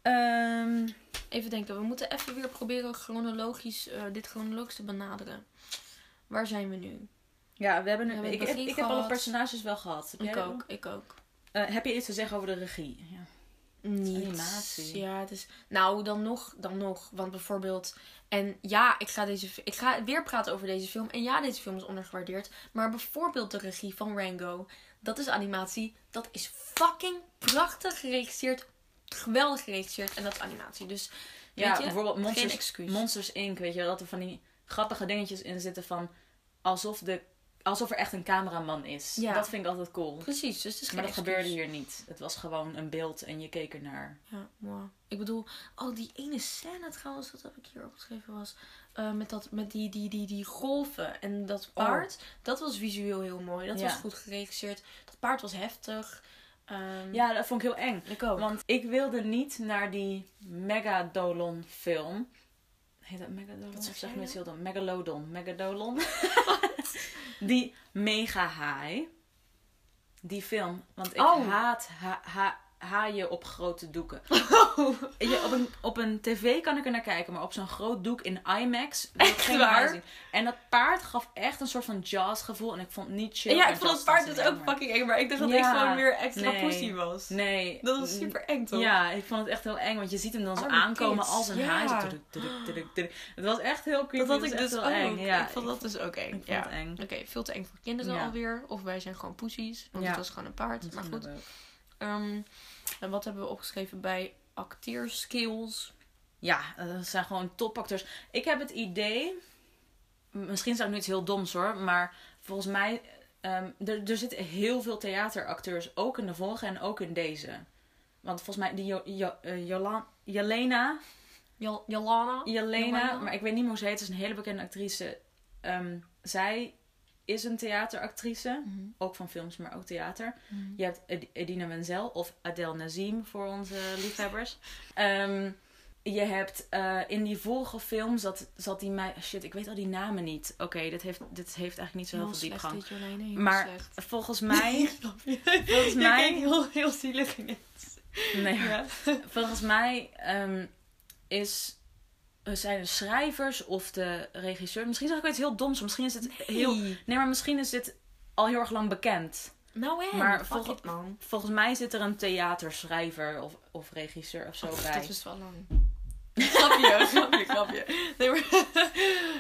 [SPEAKER 2] Ehm,
[SPEAKER 1] Even denken, we moeten even weer proberen chronologisch, eh, dit chronologisch te benaderen. Waar zijn we nu?
[SPEAKER 2] ja, we hebben,
[SPEAKER 1] We hebben
[SPEAKER 2] ik,
[SPEAKER 1] het
[SPEAKER 2] ik, heb alle personages wel gehad. Heb
[SPEAKER 1] Ik ook, ik ook.
[SPEAKER 2] Eh, heb je iets te zeggen over de regie? Ja.
[SPEAKER 1] Niet.
[SPEAKER 2] animatie.
[SPEAKER 1] Ja, het is. Nou, dan nog, dan nog. Want bijvoorbeeld. En ja, ik ga, deze, ik ga weer praten over deze film. En ja, deze film is ondergewaardeerd. Maar bijvoorbeeld de regie van Rango. Dat is animatie. Dat is fucking prachtig geregisseerd. Geweldig geregisseerd. En dat is animatie. Dus
[SPEAKER 2] Ja,
[SPEAKER 1] weet je,
[SPEAKER 2] bijvoorbeeld Monsters. Monsters Inc. Weet je, dat er van die grappige dingetjes in zitten van alsof, de, alsof er echt een cameraman is.
[SPEAKER 1] Ja.
[SPEAKER 2] Dat vind ik altijd cool.
[SPEAKER 1] Precies, dus het
[SPEAKER 2] Maar dat gebeurde hier niet. Het was gewoon een beeld en je keek ernaar.
[SPEAKER 1] Ja, wow. Ik bedoel, oh, die ene scène trouwens, dat heb ik hier opgeschreven, was eh, met, dat, met die, die, die, die golven en dat paard. Dat was visueel heel mooi. Dat
[SPEAKER 2] Ja.
[SPEAKER 1] was goed geregisseerd. Dat paard was heftig. Ehm,
[SPEAKER 2] Ja, dat vond ik heel eng.
[SPEAKER 1] ik ook.
[SPEAKER 2] Want ik wilde niet naar die Megadolon film. Heet dat Megadolon?
[SPEAKER 1] Wat zeg
[SPEAKER 2] maar iets
[SPEAKER 1] nou?
[SPEAKER 2] heel dom. Megalodon. Megadolon. (laughs) (laughs) die mega haai. Die film. Want ik
[SPEAKER 1] Oh.
[SPEAKER 2] haat ha ha haaien op grote doeken. (laughs) Je, op, een, op een tv kan ik er naar kijken, maar op zo'n groot doek in IMAX (laughs) wil ik
[SPEAKER 1] Echt
[SPEAKER 2] geen
[SPEAKER 1] waar?
[SPEAKER 2] zien. En dat paard gaf echt een soort van Jaws gevoel en ik vond het niet chill.
[SPEAKER 1] ja, ik vond
[SPEAKER 2] te
[SPEAKER 1] paard dus ook
[SPEAKER 2] maar-
[SPEAKER 1] fucking eng, maar ik dacht dat
[SPEAKER 2] Ja,
[SPEAKER 1] ik gewoon weer extra
[SPEAKER 2] nee.
[SPEAKER 1] pussy was.
[SPEAKER 2] Nee.
[SPEAKER 1] Dat was super eng toch?
[SPEAKER 2] Ja, ik vond het echt heel eng, want je ziet hem dan zo
[SPEAKER 1] Arme
[SPEAKER 2] aankomen
[SPEAKER 1] kids,
[SPEAKER 2] als een
[SPEAKER 1] ja.
[SPEAKER 2] haai. Het was echt heel creepy.
[SPEAKER 1] Dat had ik dus ook.
[SPEAKER 2] eng. Ja,
[SPEAKER 1] ik vond dat dus ook eng.
[SPEAKER 2] ik vond
[SPEAKER 1] ja.
[SPEAKER 2] het eng.
[SPEAKER 1] Oké, veel te eng voor kinderen alweer. Of wij zijn gewoon poesies, want het was gewoon een paard.
[SPEAKER 2] Dat
[SPEAKER 1] Maar goed. Ehm, en wat hebben we opgeschreven bij acteerskills?
[SPEAKER 2] Ja, dat zijn gewoon topacteurs. Ik heb het idee, misschien is dat nu iets heel doms hoor, maar volgens mij, ehm, er, er zitten heel veel theateracteurs, ook in de vorige en ook in deze. Want volgens mij, die jo, Jo- eh, Jolan- Jelena,
[SPEAKER 1] Jalana?
[SPEAKER 2] Jelena,
[SPEAKER 1] Jelena?
[SPEAKER 2] maar ik weet niet meer hoe ze heet, het is een hele bekende actrice. Ehm, zij is een theateractrice,
[SPEAKER 1] Mhm.
[SPEAKER 2] ook van films, maar ook theater.
[SPEAKER 1] Mhm.
[SPEAKER 2] Je hebt Ed- Edina Menzel of Adele Nazim voor onze liefhebbers. Ehm, je hebt eh, in die vorige film zat, zat die mij. Shit, ik weet al die namen niet. Oké, dit, heeft, dit heeft eigenlijk niet zo heel, veel diepgang.
[SPEAKER 1] Jolene,
[SPEAKER 2] Maar
[SPEAKER 1] slecht.
[SPEAKER 2] volgens (laughs) mij. Volgens
[SPEAKER 1] Je
[SPEAKER 2] mij-
[SPEAKER 1] heel, heel zielig in het.
[SPEAKER 2] nee,
[SPEAKER 1] Ja.
[SPEAKER 2] volgens mij ehm, is. Zijn de schrijvers of de regisseur. Misschien zeg ik iets heel doms. Misschien is het heel.
[SPEAKER 1] Hey.
[SPEAKER 2] Nee, maar misschien is dit al heel erg lang bekend.
[SPEAKER 1] Nou
[SPEAKER 2] Maar
[SPEAKER 1] it, man.
[SPEAKER 2] Volgens mij zit er een theaterschrijver of, of regisseur of zo bij.
[SPEAKER 1] Dat is wel lang. (laughs) Grapje, grapje, grapje. Nee, maar, (laughs)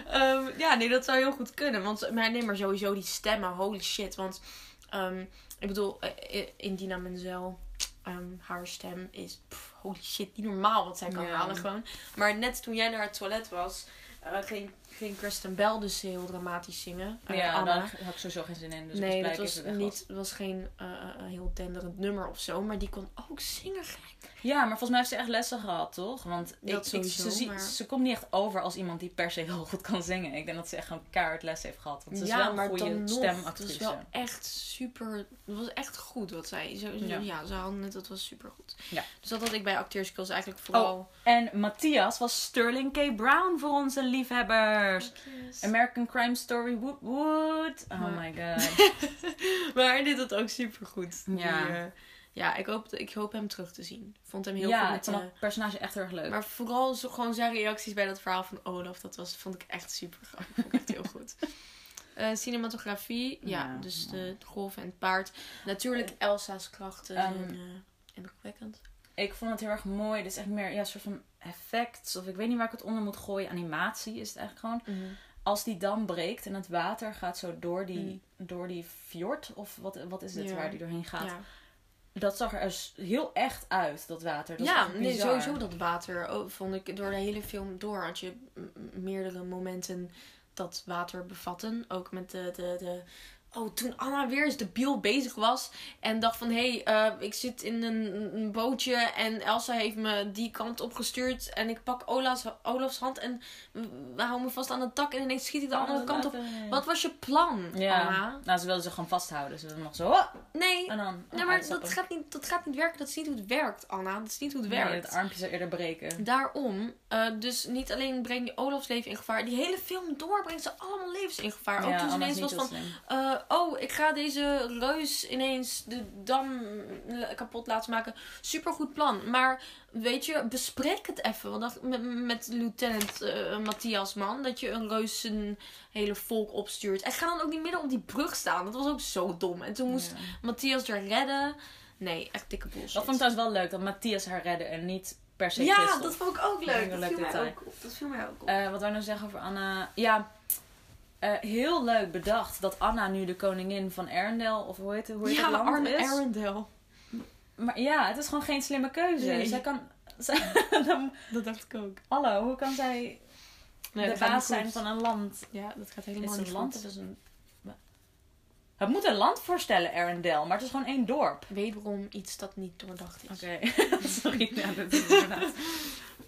[SPEAKER 1] Ehm, ja, nee, dat zou heel goed kunnen. Want, maar nee, maar sowieso die stemmen, holy shit. Want, ehm, ik bedoel, eh, Indina Menzel, ehm, haar stem is, pff, holy shit, niet normaal wat zij kan
[SPEAKER 2] Ja.
[SPEAKER 1] halen gewoon. Maar net toen jij naar het toilet was, eh, ging, ging Kristen Bell dus heel dramatisch zingen. Eh,
[SPEAKER 2] ja,
[SPEAKER 1] Anna.
[SPEAKER 2] daar had ik sowieso geen zin in. Dus
[SPEAKER 1] nee, dat was niet, het was geen eh, eh, heel denderend nummer of zo. Maar die kon ook zingen gek.
[SPEAKER 2] Ja, maar volgens mij heeft ze echt lessen gehad, toch? Want ik, ik, ze,
[SPEAKER 1] maar-
[SPEAKER 2] ze komt niet echt over als iemand die per se heel goed kan zingen. Ik denk dat ze echt gewoon keihard les heeft gehad. Want ze is
[SPEAKER 1] ja,
[SPEAKER 2] wel een
[SPEAKER 1] maar
[SPEAKER 2] goede stemactrice.
[SPEAKER 1] Het was wel echt super. Het was echt goed wat zij. Zo, zo-
[SPEAKER 2] Ja.
[SPEAKER 1] ja. ze hadden het. Dat was super goed.
[SPEAKER 2] Ja.
[SPEAKER 1] Dus dat had ik bij acteurskills eigenlijk vooral.
[SPEAKER 2] En Matthias was Sterling K. Brown voor onze American Crime Story, woot. Oh
[SPEAKER 1] Maar-
[SPEAKER 2] my god. (laughs)
[SPEAKER 1] maar hij deed het ook super goed.
[SPEAKER 2] Ja.
[SPEAKER 1] ja, ik hoop, ik hoop hem terug te zien. Vond hem heel
[SPEAKER 2] ja,
[SPEAKER 1] goed.
[SPEAKER 2] ik
[SPEAKER 1] Met,
[SPEAKER 2] vond
[SPEAKER 1] eh,
[SPEAKER 2] het personage echt heel erg leuk.
[SPEAKER 1] maar vooral zo, gewoon zijn reacties bij dat verhaal van Olaf. Dat was, vond ik echt super grappig. Vond ik echt heel goed. (laughs) Eh, cinematografie, ja,
[SPEAKER 2] Ja.
[SPEAKER 1] dus de golf en het paard. Natuurlijk Elsa's krachten
[SPEAKER 2] Ehm,
[SPEAKER 1] en uh, indrukwekkend.
[SPEAKER 2] Ik vond het heel erg mooi. Is echt meer ja, een soort van effects. Of ik weet niet waar ik het onder moet gooien. Animatie is het eigenlijk gewoon. Als die dam breekt en het water gaat zo door die, door die fjord. Of wat, wat is het
[SPEAKER 1] Ja.
[SPEAKER 2] waar die doorheen gaat.
[SPEAKER 1] Ja.
[SPEAKER 2] Dat zag er dus heel echt uit, dat water. Dat
[SPEAKER 1] ja, nee, sowieso dat water. Oh, vond ik door de hele film door had je meerdere momenten dat water bevatten. Ook met de, de, de Oh, toen Anna weer eens debiel bezig was. En dacht van, hé, hey, eh, ik zit in een, een bootje. En Elsa heeft me die kant opgestuurd. En ik pak Ola's, Olaf's hand en we houden me vast aan het tak. En ineens schiet ik de andere kant op. Wat was je plan,
[SPEAKER 2] Ja.
[SPEAKER 1] Anna?
[SPEAKER 2] Nou, ze wilden ze gewoon vasthouden. Ze wilden nog zo... oh,
[SPEAKER 1] Nee,
[SPEAKER 2] en dan
[SPEAKER 1] nee maar dat gaat, niet, dat gaat niet werken. Dat is niet hoe het werkt, Anna. Dat is niet hoe het
[SPEAKER 2] Nee,
[SPEAKER 1] werkt.
[SPEAKER 2] het armpje zou eerder breken.
[SPEAKER 1] Daarom, eh, dus niet alleen breng je Olaf's leven in gevaar. Die hele film door brengt ze allemaal levens in gevaar. Ook toen ze ineens was van... oh, ik ga deze reus ineens de dam kapot laten maken. Supergoed plan. Maar weet je, bespreek het even. Want dat, met, met lieutenant eh, Matthias, man. Dat je een reus een hele volk opstuurt. En ga dan ook niet midden op die brug staan. Dat was ook zo dom. En toen moest
[SPEAKER 2] Ja.
[SPEAKER 1] Matthias er redden. Nee, echt dikke bullshit.
[SPEAKER 2] Dat vond ik trouwens wel leuk, dat Matthias haar redde en niet per se
[SPEAKER 1] ja,
[SPEAKER 2] Christophe.
[SPEAKER 1] dat vond ik ook
[SPEAKER 2] Dat
[SPEAKER 1] leuk.
[SPEAKER 2] vond ik
[SPEAKER 1] Dat,
[SPEAKER 2] leuk
[SPEAKER 1] viel mij ook op. Dat viel mij ook op.
[SPEAKER 2] Eh, wat wou ik nou zeggen over Anna? Ja, eh, heel leuk bedacht dat Anna nu de koningin van Arendelle, of hoe heet het, hoe heet
[SPEAKER 1] ja,
[SPEAKER 2] het land is.
[SPEAKER 1] Arendelle.
[SPEAKER 2] Maar ja, het is gewoon geen slimme keuze.
[SPEAKER 1] Nee.
[SPEAKER 2] Zij kan... (laughs) zij- dan-
[SPEAKER 1] Dat dacht ik ook.
[SPEAKER 2] hallo, hoe kan zij
[SPEAKER 1] Nee,
[SPEAKER 2] de baas
[SPEAKER 1] niet
[SPEAKER 2] zijn van een land?
[SPEAKER 1] Ja, dat gaat
[SPEAKER 2] Is
[SPEAKER 1] helemaal
[SPEAKER 2] het
[SPEAKER 1] niet
[SPEAKER 2] een land is het moet een land voorstellen, Arendelle, maar het is gewoon één dorp.
[SPEAKER 1] Wederom iets dat niet doordacht is.
[SPEAKER 2] Oké, (laughs) sorry. Ja, dat is inderdaad. (laughs)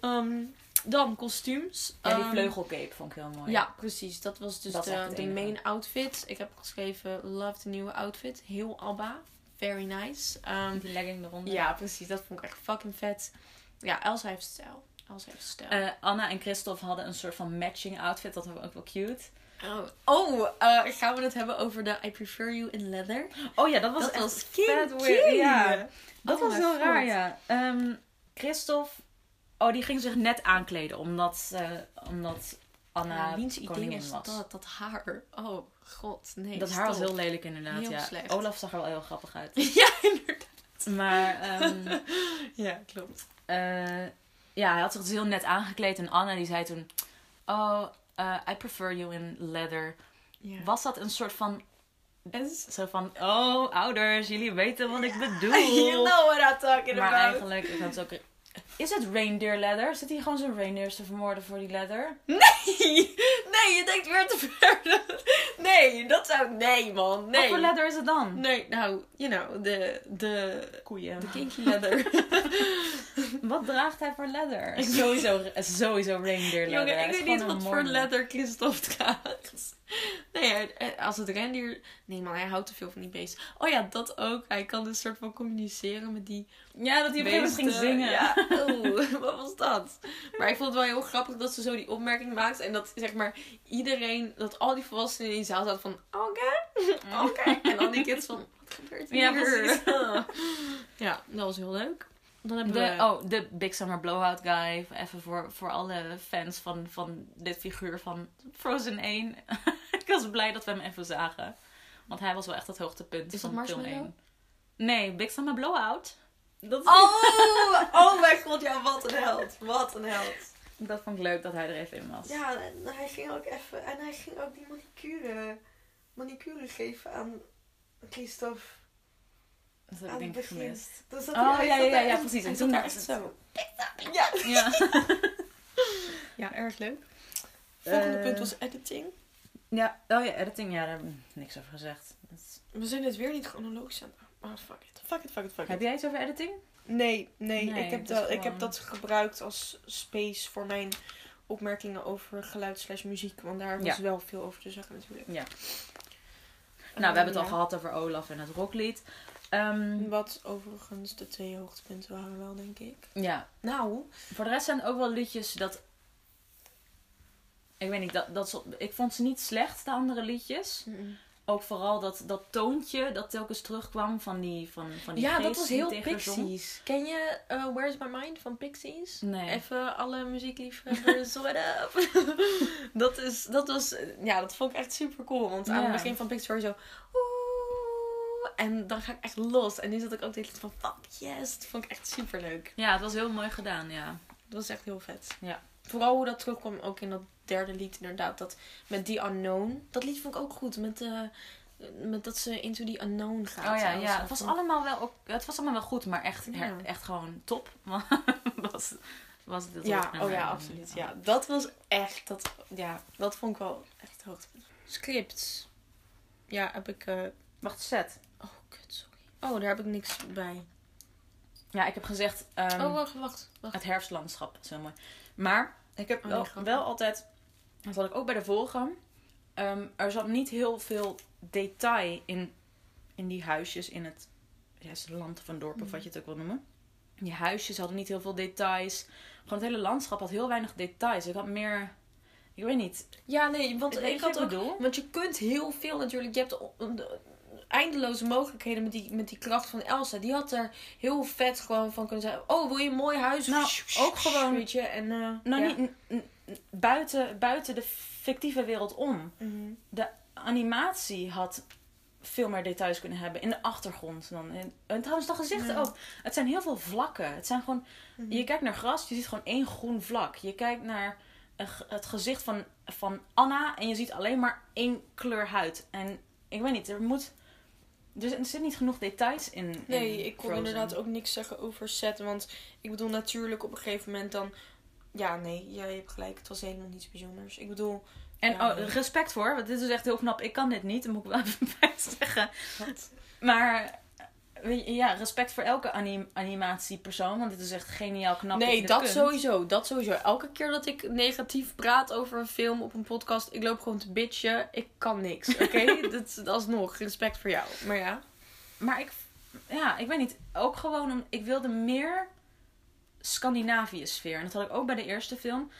[SPEAKER 1] Dan kostuums.
[SPEAKER 2] Ja, die
[SPEAKER 1] Ehm,
[SPEAKER 2] vleugelcape vond ik heel mooi.
[SPEAKER 1] Ja, precies. Dat was dus
[SPEAKER 2] Dat
[SPEAKER 1] de, main outfit. Ik heb geschreven Love the nieuwe outfit. Heel ABBA. Very nice. Ehm,
[SPEAKER 2] Die legging eronder.
[SPEAKER 1] ja, precies. Dat vond ik echt fucking vet. Ja, Elsa heeft stijl. Elsa heeft stijl.
[SPEAKER 2] Eh, Anna en Christophe hadden een soort van matching outfit. Dat vond ik ook wel cute.
[SPEAKER 1] oh, oh eh, gaan we het hebben over de I prefer you in leather?
[SPEAKER 2] Oh ja, dat was
[SPEAKER 1] dat
[SPEAKER 2] echt
[SPEAKER 1] was.
[SPEAKER 2] Ja, dat
[SPEAKER 1] Oh
[SPEAKER 2] was
[SPEAKER 1] my
[SPEAKER 2] heel raar, ja. Ehm Christophe, oh, die ging zich net aankleden. Omdat, eh, omdat Anna
[SPEAKER 1] Ja, wiens idee is
[SPEAKER 2] was.
[SPEAKER 1] dat? Dat haar. Oh, god. Nee,
[SPEAKER 2] Dat haar was heel lelijk inderdaad,
[SPEAKER 1] Heel
[SPEAKER 2] ja.
[SPEAKER 1] slecht.
[SPEAKER 2] Olaf zag er wel heel grappig uit. (laughs)
[SPEAKER 1] Ja, inderdaad.
[SPEAKER 2] Maar ehm, (laughs)
[SPEAKER 1] Ja, klopt.
[SPEAKER 2] eh, ja, hij had zich dus heel net aangekleed. En Anna die zei toen... Oh, eh, I prefer you in leather. Was dat een soort van...
[SPEAKER 1] En
[SPEAKER 2] Zo van, oh, ouders, jullie weten wat ik bedoel. (laughs)
[SPEAKER 1] you know what I'm talking
[SPEAKER 2] maar
[SPEAKER 1] about.
[SPEAKER 2] eigenlijk, ik had het ook... Is het reindeer leather? Zit hij gewoon zijn reindeers te vermoorden voor die leather?
[SPEAKER 1] Nee, nee, je denkt weer te ver. Nee, dat zou... Nee, man. Nee.
[SPEAKER 2] Wat voor leather is het dan?
[SPEAKER 1] Nee, nou, you know, de, de,
[SPEAKER 2] Koeien.
[SPEAKER 1] de kinky leather. (laughs)
[SPEAKER 2] Wat draagt hij voor leather?
[SPEAKER 1] Ik-
[SPEAKER 2] sowieso, sowieso reindeer leather.
[SPEAKER 1] Jongen, ik weet niet wat voor leather Christophe draagt. (laughs) Nee, als het rendier... Nee man, hij houdt te veel van die beesten. Oh ja, dat ook. Hij kan dus soort van communiceren met die
[SPEAKER 2] Ja, dat hij op een gegeven ging zingen.
[SPEAKER 1] Ja, (laughs) oh, (laughs) wat was dat? Maar ik vond het wel heel grappig dat ze zo die opmerking maakt. En dat zeg maar iedereen, dat al die volwassenen in die zaal zaten van... Oké, oké. En al die kids van, wat gebeurt hier?
[SPEAKER 2] Ja, precies.
[SPEAKER 1] Ja, dat was heel leuk. Dan hebben
[SPEAKER 2] De,
[SPEAKER 1] we...
[SPEAKER 2] oh, de Big Summer Blowout guy. Even voor, voor alle fans van, van dit figuur van Frozen 1. (laughs) ik was blij dat we hem even zagen. Want hij was wel echt het hoogtepunt
[SPEAKER 1] Is dat
[SPEAKER 2] van film
[SPEAKER 1] Marshmallow?
[SPEAKER 2] 1. Nee, Big Summer Blowout. Dat,
[SPEAKER 1] Oh, (laughs) oh mijn god, ja, wat een held. Wat een held.
[SPEAKER 2] dat vond ik leuk dat hij er even in was.
[SPEAKER 1] Ja, en hij ging ook even... En hij ging ook die manicure, manicure geven aan Christophe.
[SPEAKER 2] Dat heb
[SPEAKER 1] Aan
[SPEAKER 2] ik denk ik gemist.
[SPEAKER 1] Dus dat
[SPEAKER 2] Oh, ja, ja, ja,
[SPEAKER 1] echt-
[SPEAKER 2] precies. En toen
[SPEAKER 1] zo.
[SPEAKER 2] Ja. ja. (laughs)
[SPEAKER 1] Ja, erg leuk. Volgende
[SPEAKER 2] Eh,
[SPEAKER 1] punt was editing.
[SPEAKER 2] ja. Oh ja, editing. Ja, daar heb ik niks over gezegd.
[SPEAKER 1] We zijn het weer niet chronologisch aan het Oh, fuck it. Fuck it, fuck it, fuck
[SPEAKER 2] Heb
[SPEAKER 1] it.
[SPEAKER 2] jij iets over editing?
[SPEAKER 1] Nee, nee.
[SPEAKER 2] Nee,
[SPEAKER 1] ik, heb dat, ik heb dat gebruikt als space voor mijn opmerkingen over geluid slash muziek. Want daar was
[SPEAKER 2] Ja.
[SPEAKER 1] wel veel over te zeggen natuurlijk.
[SPEAKER 2] Ja.
[SPEAKER 1] Eh,
[SPEAKER 2] Nou, we hebben het al
[SPEAKER 1] ja.
[SPEAKER 2] gehad over Olaf en het rocklied. Ehm,
[SPEAKER 1] Wat overigens de twee hoogtepunten waren wel, denk ik.
[SPEAKER 2] ja,
[SPEAKER 1] Nou,
[SPEAKER 2] voor de rest zijn ook wel liedjes dat... Ik weet niet, dat, dat, ik vond ze niet slecht, de andere liedjes. Ook vooral dat, dat toontje dat telkens terugkwam van die van, van die
[SPEAKER 1] ja, dat was heel. Pixies. Ken je eh, Where's My Mind van Pixies?
[SPEAKER 2] Nee.
[SPEAKER 1] Even alle muziekliefhebbers, (laughs) what up? (laughs) dat, is, dat was, ja, dat vond ik echt super cool. Want aan
[SPEAKER 2] Ja.
[SPEAKER 1] het begin van Pixies zo, oeh, en dan ga ik echt los. En nu zat ik ook de hele tijd van, fuck yes. Dat vond ik echt super leuk.
[SPEAKER 2] Ja, het was heel mooi gedaan, ja.
[SPEAKER 1] Dat was echt heel vet.
[SPEAKER 2] Ja.
[SPEAKER 1] Vooral hoe dat terugkwam ook in dat derde lied inderdaad. Dat met The Unknown. Dat lied vond ik ook goed. Met, eh met dat ze into the unknown gaat.
[SPEAKER 2] Oh ja, ja. Het was
[SPEAKER 1] van-
[SPEAKER 2] allemaal wel, ook, het was allemaal wel goed, maar echt,
[SPEAKER 1] Ja.
[SPEAKER 2] her- echt gewoon top. (laughs) was, was dit
[SPEAKER 1] Ja, oh ja, absoluut. Ja, dat was echt, dat, ja, dat vond ik wel echt het hoogtepunt. Scripts. Ja, heb ik, eh,
[SPEAKER 2] Wacht, set.
[SPEAKER 1] Oh kut, sorry. Oh, daar heb ik niks bij.
[SPEAKER 2] Ja, ik heb gezegd ehm,
[SPEAKER 1] oh, wacht, wacht, wacht.
[SPEAKER 2] het herfstlandschap. Heel mooi. Maar ik heb
[SPEAKER 1] Oh,
[SPEAKER 2] wel, altijd, dat had ik ook bij de vorige, ehm, er zat niet heel veel detail in, in die huisjes in het, ja, het land of een dorp of
[SPEAKER 1] Mhm.
[SPEAKER 2] wat je het ook wil noemen. Die huisjes hadden niet heel veel details. Gewoon het hele landschap had heel weinig details. Ik had meer, ik weet niet.
[SPEAKER 1] Ja, nee, want ik
[SPEAKER 2] je
[SPEAKER 1] had ook,
[SPEAKER 2] bedoel?
[SPEAKER 1] want je kunt heel veel natuurlijk. Je hebt eindeloze mogelijkheden met die, met die kracht van Elsa. Die had er heel vet gewoon van kunnen zeggen. Oh, wil je een mooi huis?
[SPEAKER 2] Nou, ook gewoon-
[SPEAKER 1] Weet je, en... eh,
[SPEAKER 2] Nou,
[SPEAKER 1] ja.
[SPEAKER 2] niet buiten, buiten de fictieve wereld om.
[SPEAKER 1] Mhm.
[SPEAKER 2] De animatie had veel meer details kunnen hebben. In de achtergrond dan. En, en trouwens, dat gezicht
[SPEAKER 1] Ja.
[SPEAKER 2] ook. Het zijn heel veel vlakken. Het zijn gewoon...
[SPEAKER 1] Mhm.
[SPEAKER 2] Je kijkt naar gras, je ziet gewoon één groen vlak. Je kijkt naar een het gezicht van, van Anna en je ziet alleen maar één kleur huid. En ik weet niet, er moet... Zit- er zit niet genoeg details in.
[SPEAKER 1] Nee, ik kon
[SPEAKER 2] Frozen.
[SPEAKER 1] inderdaad ook niks zeggen over set. Want ik bedoel, natuurlijk op een gegeven moment dan... Ja, nee, jij hebt gelijk. Het was helemaal niets bijzonders. Ik bedoel...
[SPEAKER 2] En
[SPEAKER 1] Ja,
[SPEAKER 2] oh,
[SPEAKER 1] nee.
[SPEAKER 2] respect voor, want dit is echt heel knap. Ik kan dit niet, dat moet ik wel (laughs) even bij zeggen.
[SPEAKER 1] Wat?
[SPEAKER 2] Maar ja, respect voor elke anim animatiepersoon, want dit is echt geniaal knap.
[SPEAKER 1] nee, dat
[SPEAKER 2] kunt.
[SPEAKER 1] sowieso. Dat sowieso. Elke keer dat ik negatief praat over een film op een podcast, ik loop gewoon te bitchen. Ik kan niks, (laughs) oké? dat is alsnog respect voor jou. Maar ja.
[SPEAKER 2] Maar ik, ja, ik weet niet. Ook gewoon, om, ik wilde meer Scandinavië-sfeer. En dat had ik ook bij de eerste film.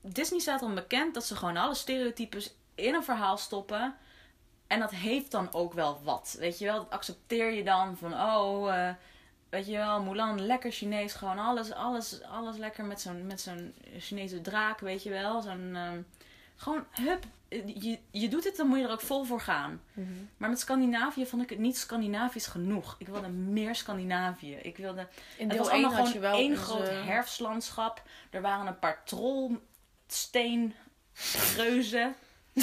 [SPEAKER 2] Disney staat erom bekend dat ze gewoon alle stereotypes in een verhaal stoppen. En dat heeft dan ook wel wat. Weet je wel, dat accepteer je dan van, oh, eh, weet je wel, Mulan, lekker Chinees. Gewoon alles, alles, alles lekker met zo'n, met zo'n Chinese draak, weet je wel. Zo'n, ehm, gewoon, hup, je, je doet het, dan moet je er ook vol voor gaan. Maar met Scandinavië vond ik het niet Scandinavisch genoeg. Ik wilde meer Scandinavië. Ik wilde...
[SPEAKER 1] In
[SPEAKER 2] Het was
[SPEAKER 1] 1
[SPEAKER 2] allemaal
[SPEAKER 1] had je
[SPEAKER 2] gewoon
[SPEAKER 1] wel
[SPEAKER 2] één groot herfstlandschap. Er waren een paar trollsteenreuzen. (laughs)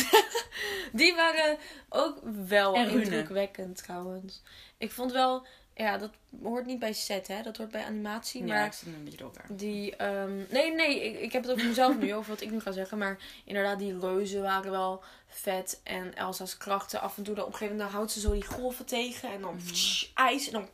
[SPEAKER 1] Die waren ook wel indrukwekkend trouwens. Ik vond wel, ja, dat hoort niet bij set, hè? Dat hoort bij animatie.
[SPEAKER 2] Ja,
[SPEAKER 1] maar
[SPEAKER 2] ik zit een beetje door elkaar.
[SPEAKER 1] die, ehm, nee, nee, ik, ik heb het over mezelf nu, (laughs) over wat ik nu ga zeggen. Maar inderdaad, die reuzen waren wel vet. En Elsa's krachten af en toe, dan op een gegeven moment dan houdt ze zo die golven tegen. En dan
[SPEAKER 2] Mhm.
[SPEAKER 1] ijs en dan,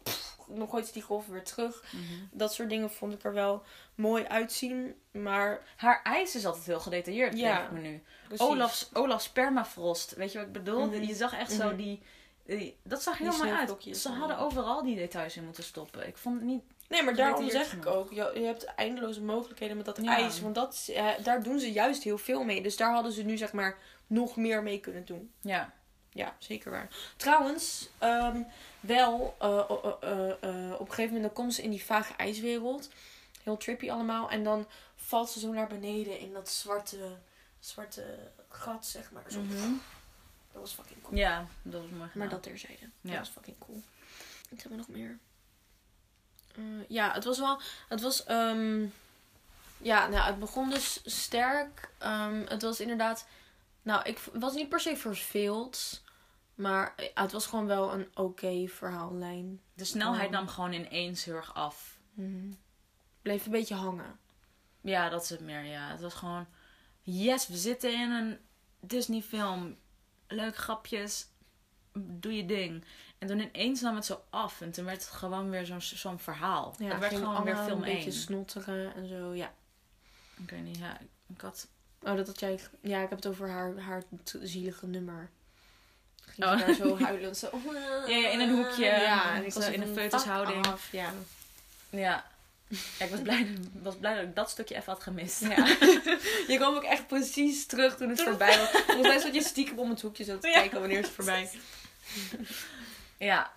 [SPEAKER 1] dan gooit ze die golven weer terug. Dat soort dingen vond ik er wel mooi uitzien. Maar
[SPEAKER 2] Haar ijs is altijd heel gedetailleerd,
[SPEAKER 1] Ja,
[SPEAKER 2] denk ik me nu. Olaf's, Olaf's permafrost. Weet je wat ik bedoel?
[SPEAKER 1] Mhm.
[SPEAKER 2] Je zag echt zo
[SPEAKER 1] Mhm.
[SPEAKER 2] die... die- dat zag
[SPEAKER 1] Die
[SPEAKER 2] heel mooi uit. Ze
[SPEAKER 1] en-
[SPEAKER 2] hadden overal die details in moeten stoppen. Ik vond het niet...
[SPEAKER 1] Nee, maar daarom zeg ik ook, je, je hebt eindeloze mogelijkheden met dat
[SPEAKER 2] Ja.
[SPEAKER 1] ijs. Want dat, eh, daar doen ze juist heel veel mee. Dus daar hadden ze nu zeg maar nog meer mee kunnen doen.
[SPEAKER 2] Ja.
[SPEAKER 1] Ja, zeker waar. Trouwens, ehm, wel, eh, eh, eh, op een gegeven moment dan komt ze in die vage ijswereld. Heel trippy allemaal. En dan valt ze zo naar beneden in dat zwarte, zwarte gat, zeg maar. Zo.
[SPEAKER 2] Mhm.
[SPEAKER 1] Dat was fucking cool.
[SPEAKER 2] Ja, dat was mooi
[SPEAKER 1] Maar dat terzijde. Dat
[SPEAKER 2] Ja.
[SPEAKER 1] was fucking cool. Ik heb er nog meer. Ja, het was wel. Het was. ehm, ja, nou, het begon dus sterk. Ehm, het was inderdaad. Nou, ik was niet per se verveeld. Maar eh, het was gewoon wel een oké verhaallijn.
[SPEAKER 2] De snelheid
[SPEAKER 1] Oh.
[SPEAKER 2] nam gewoon ineens heel erg af.
[SPEAKER 1] Mhm. Bleef een beetje hangen.
[SPEAKER 2] Ja, dat is het meer, ja. Het was gewoon... Yes, we zitten in een Disney film. Leuk grapjes. Doe je ding. En toen ineens nam het zo af. En toen werd het gewoon weer zo'n zo'n verhaal.
[SPEAKER 1] Ja,
[SPEAKER 2] het werd gewoon weer film
[SPEAKER 1] een beetje
[SPEAKER 2] 1.
[SPEAKER 1] snotteren en zo. Ja.
[SPEAKER 2] Ik weet niet, ja. Ik had...
[SPEAKER 1] Oh, dat had jij. Ja, ik heb het over haar, haar zielige nummer. Ging
[SPEAKER 2] Oh.
[SPEAKER 1] daar zo (laughs) huilend. Zo,
[SPEAKER 2] Ja, ja, in een hoekje.
[SPEAKER 1] Ja, en ik
[SPEAKER 2] Zo
[SPEAKER 1] was
[SPEAKER 2] in een
[SPEAKER 1] af, Ja.
[SPEAKER 2] Ja. Ja, ik was blij, was blij dat ik dat stukje even had gemist.
[SPEAKER 1] ja. (laughs) je kwam ook echt precies terug toen het voorbij was. Volgens mij zat je stiekem om het hoekje zo te
[SPEAKER 2] Ja.
[SPEAKER 1] kijken wanneer het voorbij
[SPEAKER 2] Ja.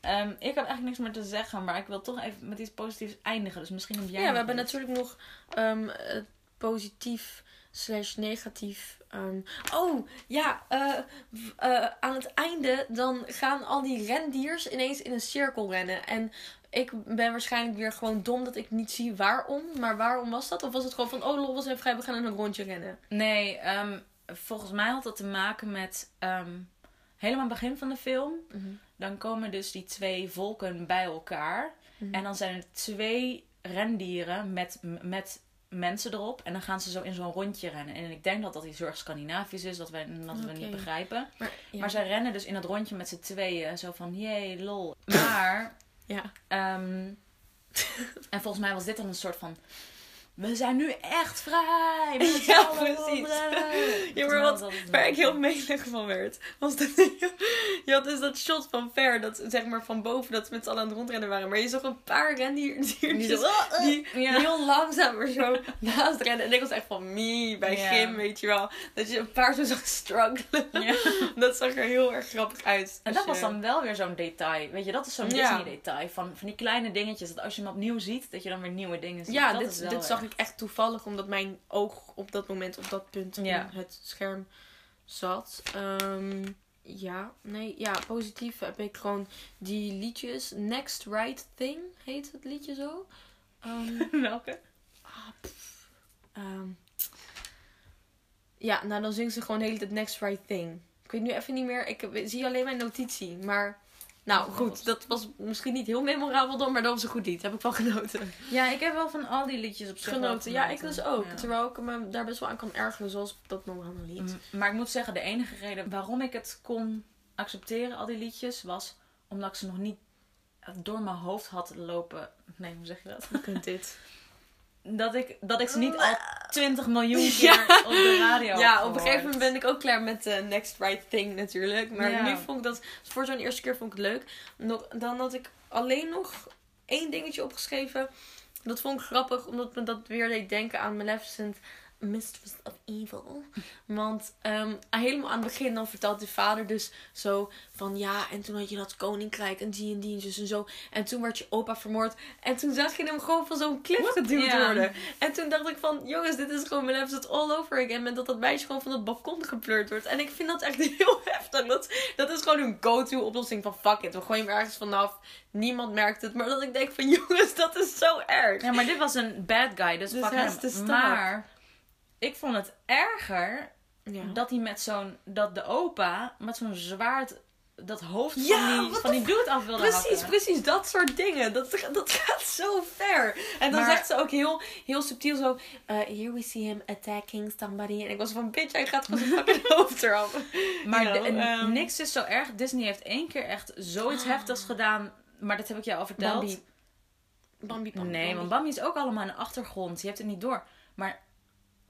[SPEAKER 2] Ehm, ik heb eigenlijk niks meer te zeggen, maar ik wil toch even met iets positiefs eindigen. Dus misschien heb jij
[SPEAKER 1] Ja, we hebben natuurlijk nog het positief slash negatief. Ehm, oh, ja, eh, eh, aan het einde dan gaan al die rendiers ineens in een cirkel rennen. En ik ben waarschijnlijk weer gewoon dom dat ik niet zie waarom. Maar waarom was dat? Of was het gewoon van, oh lol, we zijn vrij, we gaan in een rondje rennen.
[SPEAKER 2] Nee, ehm, volgens mij had dat te maken met ehm, helemaal het begin van de film. Dan komen dus die twee volken bij elkaar.
[SPEAKER 1] Mhm.
[SPEAKER 2] En dan zijn er twee rendieren met, met mensen erop. En dan gaan ze zo in zo'n rondje rennen. En ik denk dat dat iets heel erg Scandinavisch is, dat, wij, dat we niet begrijpen.
[SPEAKER 1] Maar, ja.
[SPEAKER 2] Maar zij rennen dus in dat rondje met z'n tweeën. Zo van, jee, lol. Maar,
[SPEAKER 1] ja.
[SPEAKER 2] ehm, en volgens mij was dit dan een soort van... We zijn nu echt vrij! Met (laughs)
[SPEAKER 1] Ja, precies.
[SPEAKER 2] rennen." (laughs)
[SPEAKER 1] Ja, maar wat, waar ik heel melig van werd, was dat je had dus dat shot van ver, dat zeg maar van boven, dat ze met z'n allen aan het rondrennen waren. Maar je zag een paar rendiertjes
[SPEAKER 2] Die
[SPEAKER 1] die,
[SPEAKER 2] zo, "Oh,
[SPEAKER 1] die
[SPEAKER 2] Ja.
[SPEAKER 1] heel langzaam zo (laughs) naast rennen. En ik was echt van me bij
[SPEAKER 2] Ja.
[SPEAKER 1] Gym, weet je wel. Dat je een paar zo zag struggelen.
[SPEAKER 2] Ja.
[SPEAKER 1] Dat zag er heel erg grappig uit.
[SPEAKER 2] En
[SPEAKER 1] Als
[SPEAKER 2] dat was dan wel weer zo'n detail. Weet je, dat is zo'n. Disney-detail. Van, van die kleine dingetjes. Dat als je hem opnieuw ziet, dat je dan weer nieuwe dingen ziet.
[SPEAKER 1] Ja,
[SPEAKER 2] dat is
[SPEAKER 1] dit,
[SPEAKER 2] wel
[SPEAKER 1] dit zag. Echt toevallig, omdat mijn oog op dat moment op dat punt
[SPEAKER 2] Ja.
[SPEAKER 1] in het scherm zat. Ehm, ja, nee, ja, positief heb ik gewoon die liedjes. Next Right Thing heet het liedje zo. Ehm, (laughs)
[SPEAKER 2] Welke?
[SPEAKER 1] ehm, ja, nou dan zingt ze gewoon de hele tijd Next Right Thing. Ik weet nu even niet meer, ik zie alleen mijn notitie. Maar, nou goed, dat was misschien niet heel memorabel dan, maar dat was een goed lied. Heb ik wel genoten.
[SPEAKER 2] Ja, ik heb wel van al die liedjes op zich
[SPEAKER 1] Genoten, ja, ik dus ook.
[SPEAKER 2] Ja.
[SPEAKER 1] Terwijl ik me daar best wel aan kan ergeren, zoals dat normale lied.
[SPEAKER 2] M- Maar ik moet zeggen, de enige reden waarom ik het kon accepteren, al die liedjes, was omdat ik ze nog niet door mijn hoofd had lopen. Nee, hoe zeg je dat?
[SPEAKER 1] Je kunt dit.
[SPEAKER 2] Dat ik, dat ik ze niet al 20 miljoen (laughs) keer op de radio
[SPEAKER 1] Ja, op een gegeven moment ben ik ook klaar met de Next Right Thing natuurlijk. Maar
[SPEAKER 2] Ja.
[SPEAKER 1] nu vond ik dat, voor zo'n eerste keer vond ik het leuk. Nog, dan had ik alleen nog één dingetje opgeschreven. Dat vond ik grappig, omdat me dat weer deed denken aan Maleficent. Mistress of Evil. Want ehm, helemaal aan het begin dan vertelt de vader dus zo van ja, en toen had je dat koninkrijk en die en die en zo. En toen werd je opa vermoord. En toen zag je hem gewoon van zo'n klif geduwd worden. En toen dacht ik van, jongens, dit is gewoon Maleficent all over again. Met dat dat meisje gewoon van het balkon gepleurd wordt. En ik vind dat echt (laughs) heel heftig. Dat, dat is gewoon een go-to oplossing van fuck it. We gooien hem ergens vanaf. Niemand merkt het. Maar dat ik denk van, (laughs) jongens, dat is zo erg.
[SPEAKER 2] Ja, maar dit was een bad guy, dus
[SPEAKER 1] Dus
[SPEAKER 2] fuck hem. Maar ik vond het erger
[SPEAKER 1] Ja.
[SPEAKER 2] dat hij met zo'n, dat de opa met zo'n zwaard dat hoofd
[SPEAKER 1] Ja,
[SPEAKER 2] van die, van die dude af wilde
[SPEAKER 1] Precies,
[SPEAKER 2] hakken.
[SPEAKER 1] precies. Dat soort dingen. Dat, dat gaat zo ver. En dan
[SPEAKER 2] Maar-
[SPEAKER 1] zegt ze ook heel, heel subtiel zo... eh, here we see him attacking somebody. En ik was van, bitch, hij gaat gewoon zijn (laughs) fucking hoofd eraf.
[SPEAKER 2] Maar
[SPEAKER 1] You know, ehm,
[SPEAKER 2] niks is zo erg. Disney heeft één keer echt zoiets heftigs gedaan. Maar dat heb ik jou al verteld.
[SPEAKER 1] Bambi. Bambi, Bambi,
[SPEAKER 2] nee,
[SPEAKER 1] Bambi.
[SPEAKER 2] want Bambi is ook allemaal in de achtergrond. Je hebt het niet door. Maar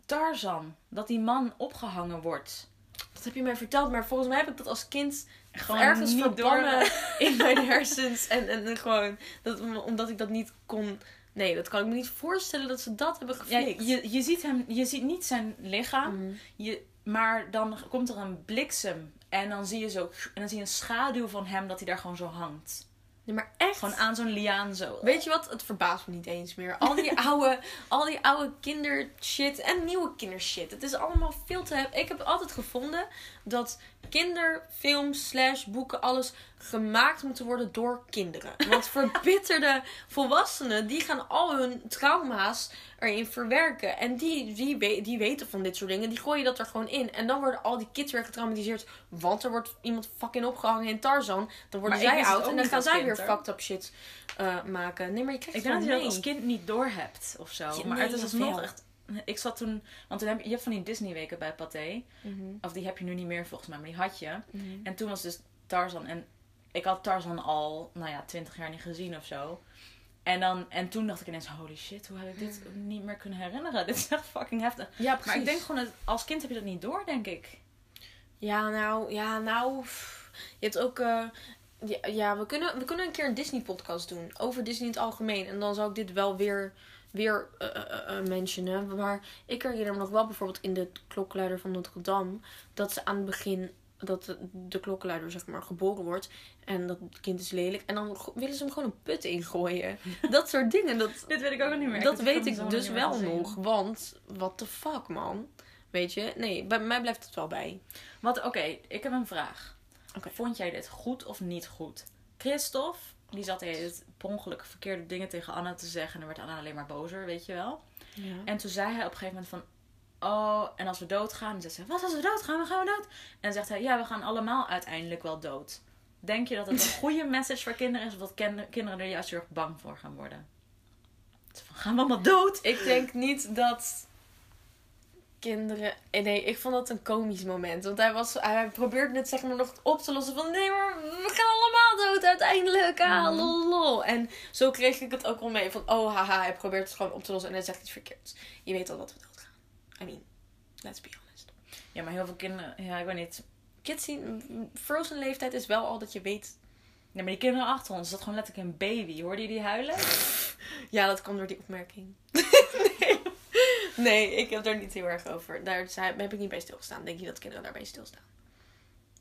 [SPEAKER 2] Tarzan, dat die man opgehangen wordt.
[SPEAKER 1] Dat heb je mij verteld, maar volgens mij heb ik dat als kind
[SPEAKER 2] Gewoon
[SPEAKER 1] ergens verbannen (laughs) in mijn hersens. En, en, en gewoon, dat, omdat ik dat niet kon... Nee, dat kan ik me niet voorstellen dat ze dat hebben
[SPEAKER 2] Ja,
[SPEAKER 1] gefixt.
[SPEAKER 2] je, je ziet hem, je ziet niet zijn lichaam.
[SPEAKER 1] Mhm.
[SPEAKER 2] Je, maar dan komt er een bliksem. En dan zie je zo. En dan zie je een schaduw van hem dat hij daar gewoon zo hangt.
[SPEAKER 1] Nee, maar echt.
[SPEAKER 2] Gewoon aan zo'n liaan zo.
[SPEAKER 1] Weet je wat? Het verbaast me niet eens meer. Al die (laughs) oude, al die oude kindershit en nieuwe kindershit. Het is allemaal veel te... Ik heb altijd gevonden dat kinderfilms slash boeken alles gemaakt moeten worden door kinderen. Want (laughs) verbitterde volwassenen, die gaan al hun trauma's erin verwerken. En die, die, die weten van dit soort dingen. Die gooien dat er gewoon in. En dan worden al die kids weer getraumatiseerd. Want er wordt iemand fucking opgehangen in Tarzan. Dan worden
[SPEAKER 2] Maar
[SPEAKER 1] zij oud en dan gaan zij weer fucked up shit eh, maken. Nee, maar je krijgt
[SPEAKER 2] Ik denk dat je dat als kind niet doorhebt of zo.
[SPEAKER 1] Ja,
[SPEAKER 2] maar
[SPEAKER 1] nee,
[SPEAKER 2] het is alsnog
[SPEAKER 1] wel.
[SPEAKER 2] echt. (laughs) Ik zat toen. Want toen heb je, je hebt van die Disney-weken bij Pathé.
[SPEAKER 1] Mhm,
[SPEAKER 2] Of die heb je nu niet meer volgens mij, maar die had je.
[SPEAKER 1] mhm.
[SPEAKER 2] En toen was dus Tarzan. En ik had Tarzan al, nou ja, twintig jaar niet gezien of zo. En, dan, en toen dacht ik ineens, holy shit, hoe heb ik dit niet meer kunnen herinneren? (laughs) Dit is echt fucking heftig.
[SPEAKER 1] Ja, precies.
[SPEAKER 2] Maar ik denk gewoon, dat als kind heb je dat niet door, denk ik.
[SPEAKER 1] Ja, nou, ja, nou. pff. Je hebt ook. eh, ja, ja, we kunnen, we kunnen een keer een Disney-podcast doen. Over Disney in het algemeen. En dan zou ik dit wel weer, weer eh, mentionen. Maar ik herinner me nog wel bijvoorbeeld in de klokkenluider van Notre Dame. Dat ze aan het begin. Dat de, de klokkenluider, zeg maar, geboren wordt. En dat kind is lelijk. En dan willen ze hem gewoon een put ingooien. (laughs) Dat soort dingen. Dat,
[SPEAKER 2] Dit weet ik ook niet meer.
[SPEAKER 1] dat weet ik dus wel nog. Want, what the fuck, man. Weet je? Nee, bij mij blijft het wel bij.
[SPEAKER 2] Wat, oké, ik heb een vraag. Vond jij dit goed of niet goed? Christophe, die zat het per ongeluk verkeerde dingen tegen Anna te zeggen. En dan werd Anna alleen maar bozer, weet je wel.
[SPEAKER 1] Ja.
[SPEAKER 2] En toen zei hij op een gegeven moment van... Oh, en als we doodgaan? Dan zegt ze, wat als we doodgaan? We gaan we dood? En dan zegt hij, ja, we gaan allemaal uiteindelijk wel dood. Denk je dat het een (laughs) goede message voor kinderen is? Of dat kinderen er juist heel erg bang voor gaan worden? Van, Gaan we allemaal dood?
[SPEAKER 1] Ik denk niet dat kinderen. eh, Nee, ik vond dat een komisch moment. Want hij, was, hij probeerde het zeg maar nog op te lossen van nee, maar we gaan allemaal dood uiteindelijk. Ah,
[SPEAKER 2] Mhm.
[SPEAKER 1] lol. En zo kreeg ik het ook wel mee. Van oh, haha, hij probeert het gewoon op te lossen en hij zegt iets verkeerds. Je weet al dat we doodgaan. I mean, let's be honest.
[SPEAKER 2] Ja, maar heel veel kinderen... Ja, ik weet niet.
[SPEAKER 1] Kids zien, Frozen leeftijd is wel al dat je weet.
[SPEAKER 2] Nee, maar die kinderen achter ons, dat gewoon letterlijk een baby. Hoorde je die huilen?
[SPEAKER 1] Ja, dat kwam door die opmerking. Nee. ik heb daar niet heel erg over. Daar heb ik niet bij stilgestaan. Denk je dat kinderen daarbij stilstaan?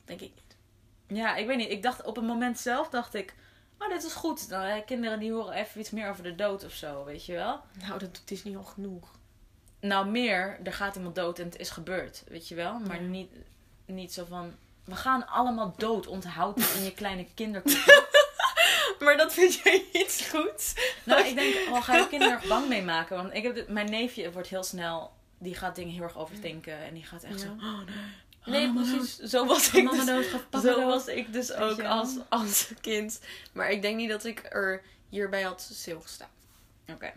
[SPEAKER 1] Denk ik niet.
[SPEAKER 2] Ja, ik weet niet. Ik dacht op het moment zelf dacht ik, oh dit is goed. Dan, kinderen die horen even iets meer over de dood of zo, weet je wel.
[SPEAKER 1] Nou, dat doet Disney al genoeg.
[SPEAKER 2] Nou meer, er gaat iemand dood en het is gebeurd, weet je wel. Maar
[SPEAKER 1] Ja.
[SPEAKER 2] niet, niet zo van, we gaan allemaal dood. Onthoud het in je kleine kinderkop. (laughs)
[SPEAKER 1] Maar dat vind jij iets goeds?
[SPEAKER 2] nou, ik denk, oh, ga je kinderen (laughs) er bang mee maken? Want ik heb mijn neefje wordt heel snel... Die gaat dingen heel erg overdenken. En die gaat echt
[SPEAKER 1] Ja.
[SPEAKER 2] zo... Oh,
[SPEAKER 1] Nee, (gasps)
[SPEAKER 2] mama
[SPEAKER 1] precies. Zo was ik dus.
[SPEAKER 2] dood,
[SPEAKER 1] Zo was ik dus ook als, (laughs) als kind. Maar ik denk niet dat ik er hierbij had stilgestaan.
[SPEAKER 2] Oké.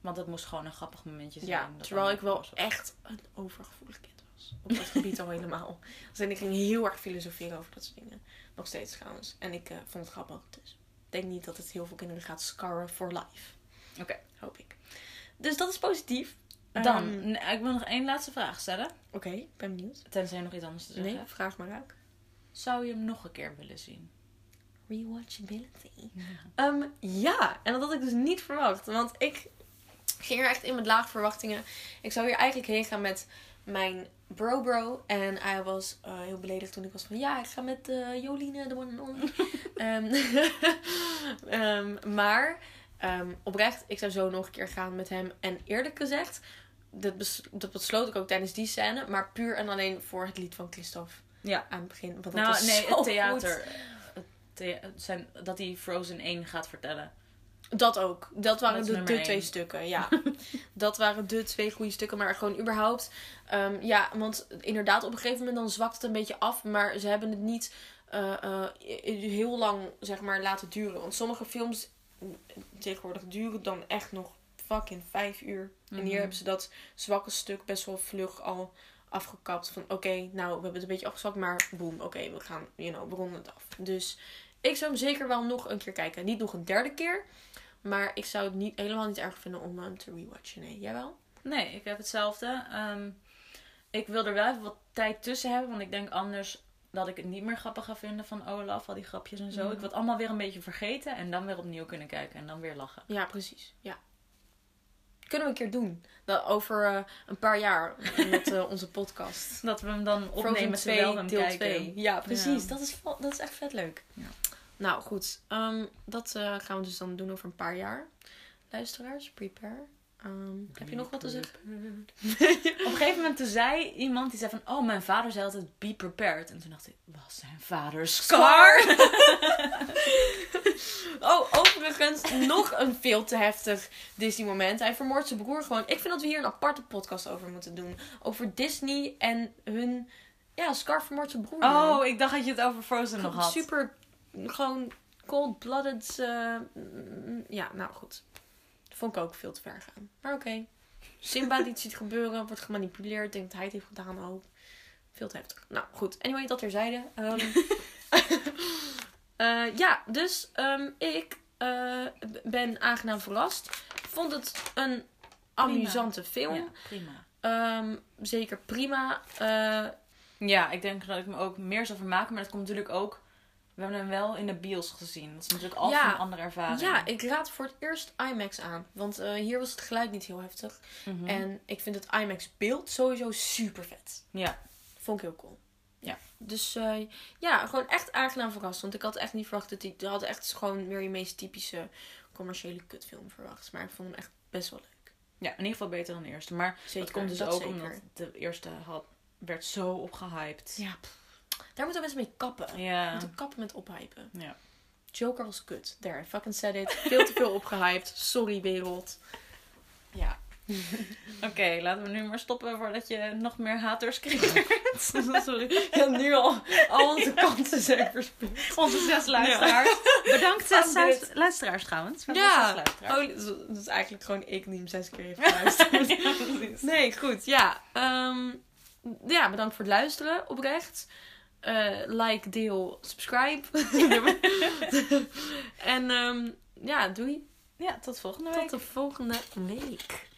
[SPEAKER 2] Want het moest gewoon een grappig momentje zijn.
[SPEAKER 1] Ja,
[SPEAKER 2] dat
[SPEAKER 1] terwijl ik wel
[SPEAKER 2] was.
[SPEAKER 1] echt een overgevoelig kind was. Op dat gebied al helemaal. (laughs) Dus en ik ging heel erg filosoferen over dat soort dingen. Nog steeds trouwens. En ik eh, vond het grappig. Dus ik denk niet dat het heel veel kinderen gaat scarren for life.
[SPEAKER 2] Oké.
[SPEAKER 1] Hoop ik. Dus dat is positief.
[SPEAKER 2] Dan,
[SPEAKER 1] Ehm,
[SPEAKER 2] nee, ik wil nog één laatste vraag stellen.
[SPEAKER 1] Oké, ik ben benieuwd.
[SPEAKER 2] Tenzij je nog iets anders te zeggen
[SPEAKER 1] Nee, vraag maar uit.
[SPEAKER 2] Zou je hem nog een keer willen zien?
[SPEAKER 1] Rewatchability. (laughs) Ehm, ja, en dat had ik dus niet verwacht. Want ik ging er echt in met lage verwachtingen. Ik zou hier eigenlijk heen gaan met mijn bro-bro. En hij was eh, heel beledigd toen ik was van... Ja, ik ga met eh, Joline, de one and only. (laughs) Ehm, (laughs) ehm, maar ehm, oprecht, ik zou zo nog een keer gaan met hem. En eerlijk gezegd, dat, bes- dat besloot ik ook tijdens die scène. Maar puur en alleen voor het lied van Christophe
[SPEAKER 2] Ja.
[SPEAKER 1] aan het begin. Want dat
[SPEAKER 2] Nou,
[SPEAKER 1] was
[SPEAKER 2] nee, het theater. Het thea- het zijn, dat hij Frozen 1 gaat vertellen.
[SPEAKER 1] Dat ook. Dat waren
[SPEAKER 2] Dat
[SPEAKER 1] de, twee stukken, ja. (laughs) dat waren de twee goede stukken. Maar gewoon überhaupt... ehm, ja, want inderdaad, op een gegeven moment dan zwakt het een beetje af. Maar ze hebben het niet eh, eh, heel lang, zeg maar, laten duren. Want sommige films mm, tegenwoordig duren dan echt nog fucking vijf uur. En hier
[SPEAKER 2] Mhm.
[SPEAKER 1] hebben ze dat zwakke stuk best wel vlug al afgekapt. Van oké, nou, we hebben het een beetje afgezwakt. Maar boem, oké, we gaan, you know, we ronden het af. Dus ik zou hem zeker wel nog een keer kijken. Niet nog een derde keer. Maar ik zou het niet, helemaal niet erg vinden om hem te rewatchen. Nee, jij wel?
[SPEAKER 2] Nee, ik heb hetzelfde. Ehm, ik wil er wel even wat tijd tussen hebben. Want ik denk anders dat ik het niet meer grappig ga vinden van Olaf. Al die grapjes en zo.
[SPEAKER 1] Mhm.
[SPEAKER 2] Ik wil het allemaal weer een beetje vergeten. En dan weer opnieuw kunnen kijken. En dan weer lachen.
[SPEAKER 1] Ja, precies. Ja. Kunnen we een keer doen. Dat over eh, een paar jaar met eh, onze podcast. (laughs)
[SPEAKER 2] Dat we hem dan opnemen
[SPEAKER 1] 2,
[SPEAKER 2] terwijl we hem kijken.
[SPEAKER 1] 2. Ja, precies.
[SPEAKER 2] Ja.
[SPEAKER 1] Dat, is, dat is echt vet leuk.
[SPEAKER 2] Ja.
[SPEAKER 1] Nou, goed. Ehm, dat eh, gaan we dus dan doen over een paar jaar. Luisteraars, prepare. Ehm, heb je nog wat te zeggen? (laughs)
[SPEAKER 2] Op een gegeven moment toen zei iemand die zei van... Oh, mijn vader zei altijd be prepared. En toen dacht ik, was zijn vader Scar? (laughs)
[SPEAKER 1] oh, overigens, nog een veel te heftig Disney moment. Hij vermoordt zijn broer gewoon. Ik vind dat we hier een aparte podcast over moeten doen. Over Disney en hun... Ja, Scar vermoordt zijn broer.
[SPEAKER 2] Oh, ik dacht dat je het over Frozen nog had.
[SPEAKER 1] Super, gewoon cold-blooded. eh, mm, ja, nou goed. Vond ik ook veel te ver gaan. Maar oké. Simba die ziet gebeuren, wordt gemanipuleerd. Denkt dat hij het heeft gedaan ook. Veel te heftig. Nou goed, anyway, dat terzijde. (laughs) Eh, ja, dus ehm, ik eh, ben aangenaam verrast. Vond het een amusante film.
[SPEAKER 2] Ja, prima.
[SPEAKER 1] Ehm, zeker prima.
[SPEAKER 2] Ja, ik denk dat ik me ook meer zou vermaken. Maar dat komt natuurlijk ook... We hebben hem wel in de bios gezien. Dat is natuurlijk altijd
[SPEAKER 1] Ja.
[SPEAKER 2] een andere ervaring.
[SPEAKER 1] ja, ik raad voor het eerst IMAX aan. Want eh, hier was het geluid niet heel heftig.
[SPEAKER 2] Mhm.
[SPEAKER 1] En ik vind het IMAX beeld sowieso super vet.
[SPEAKER 2] Ja.
[SPEAKER 1] Vond ik heel cool.
[SPEAKER 2] Ja.
[SPEAKER 1] Dus eh, ja, gewoon echt aangenaam verrast. Want ik had echt niet verwacht dat hij... Ik had echt gewoon weer je meest typische commerciële kutfilm verwacht. Maar ik vond hem echt best wel leuk.
[SPEAKER 2] ja, in ieder geval beter dan de eerste. Maar
[SPEAKER 1] Zeker,
[SPEAKER 2] dat komt dus
[SPEAKER 1] dat
[SPEAKER 2] ook
[SPEAKER 1] zeker.
[SPEAKER 2] omdat de eerste had, werd zo opgehyped.
[SPEAKER 1] Ja, pff. Daar moeten mensen mee kappen.
[SPEAKER 2] Ja.
[SPEAKER 1] moeten kappen met ophypen.
[SPEAKER 2] ja.
[SPEAKER 1] Joker was kut. There, I fucking said it. (laughs) Veel te veel opgehyped. Sorry, wereld. Ja. (laughs)
[SPEAKER 2] Oké, laten we nu maar stoppen voordat je nog meer haters creëert. (laughs)
[SPEAKER 1] Sorry. Ja, nu al. Al onze kansen zijn verspeeld.
[SPEAKER 2] Onze zes luisteraars. Bedankt zes luisteraars trouwens.
[SPEAKER 1] Ja.
[SPEAKER 2] luisteraars.
[SPEAKER 1] Oh, dat is- is eigenlijk gewoon ik die hem zes keer heeft geluisterd.
[SPEAKER 2] Ja.
[SPEAKER 1] Nee, goed. Ja. Ehm, ja, bedankt voor het luisteren. Oprecht. Eh, like, deel, subscribe. (laughs) en ehm, ja, doei.
[SPEAKER 2] Ja, tot volgende week.
[SPEAKER 1] Tot de volgende week.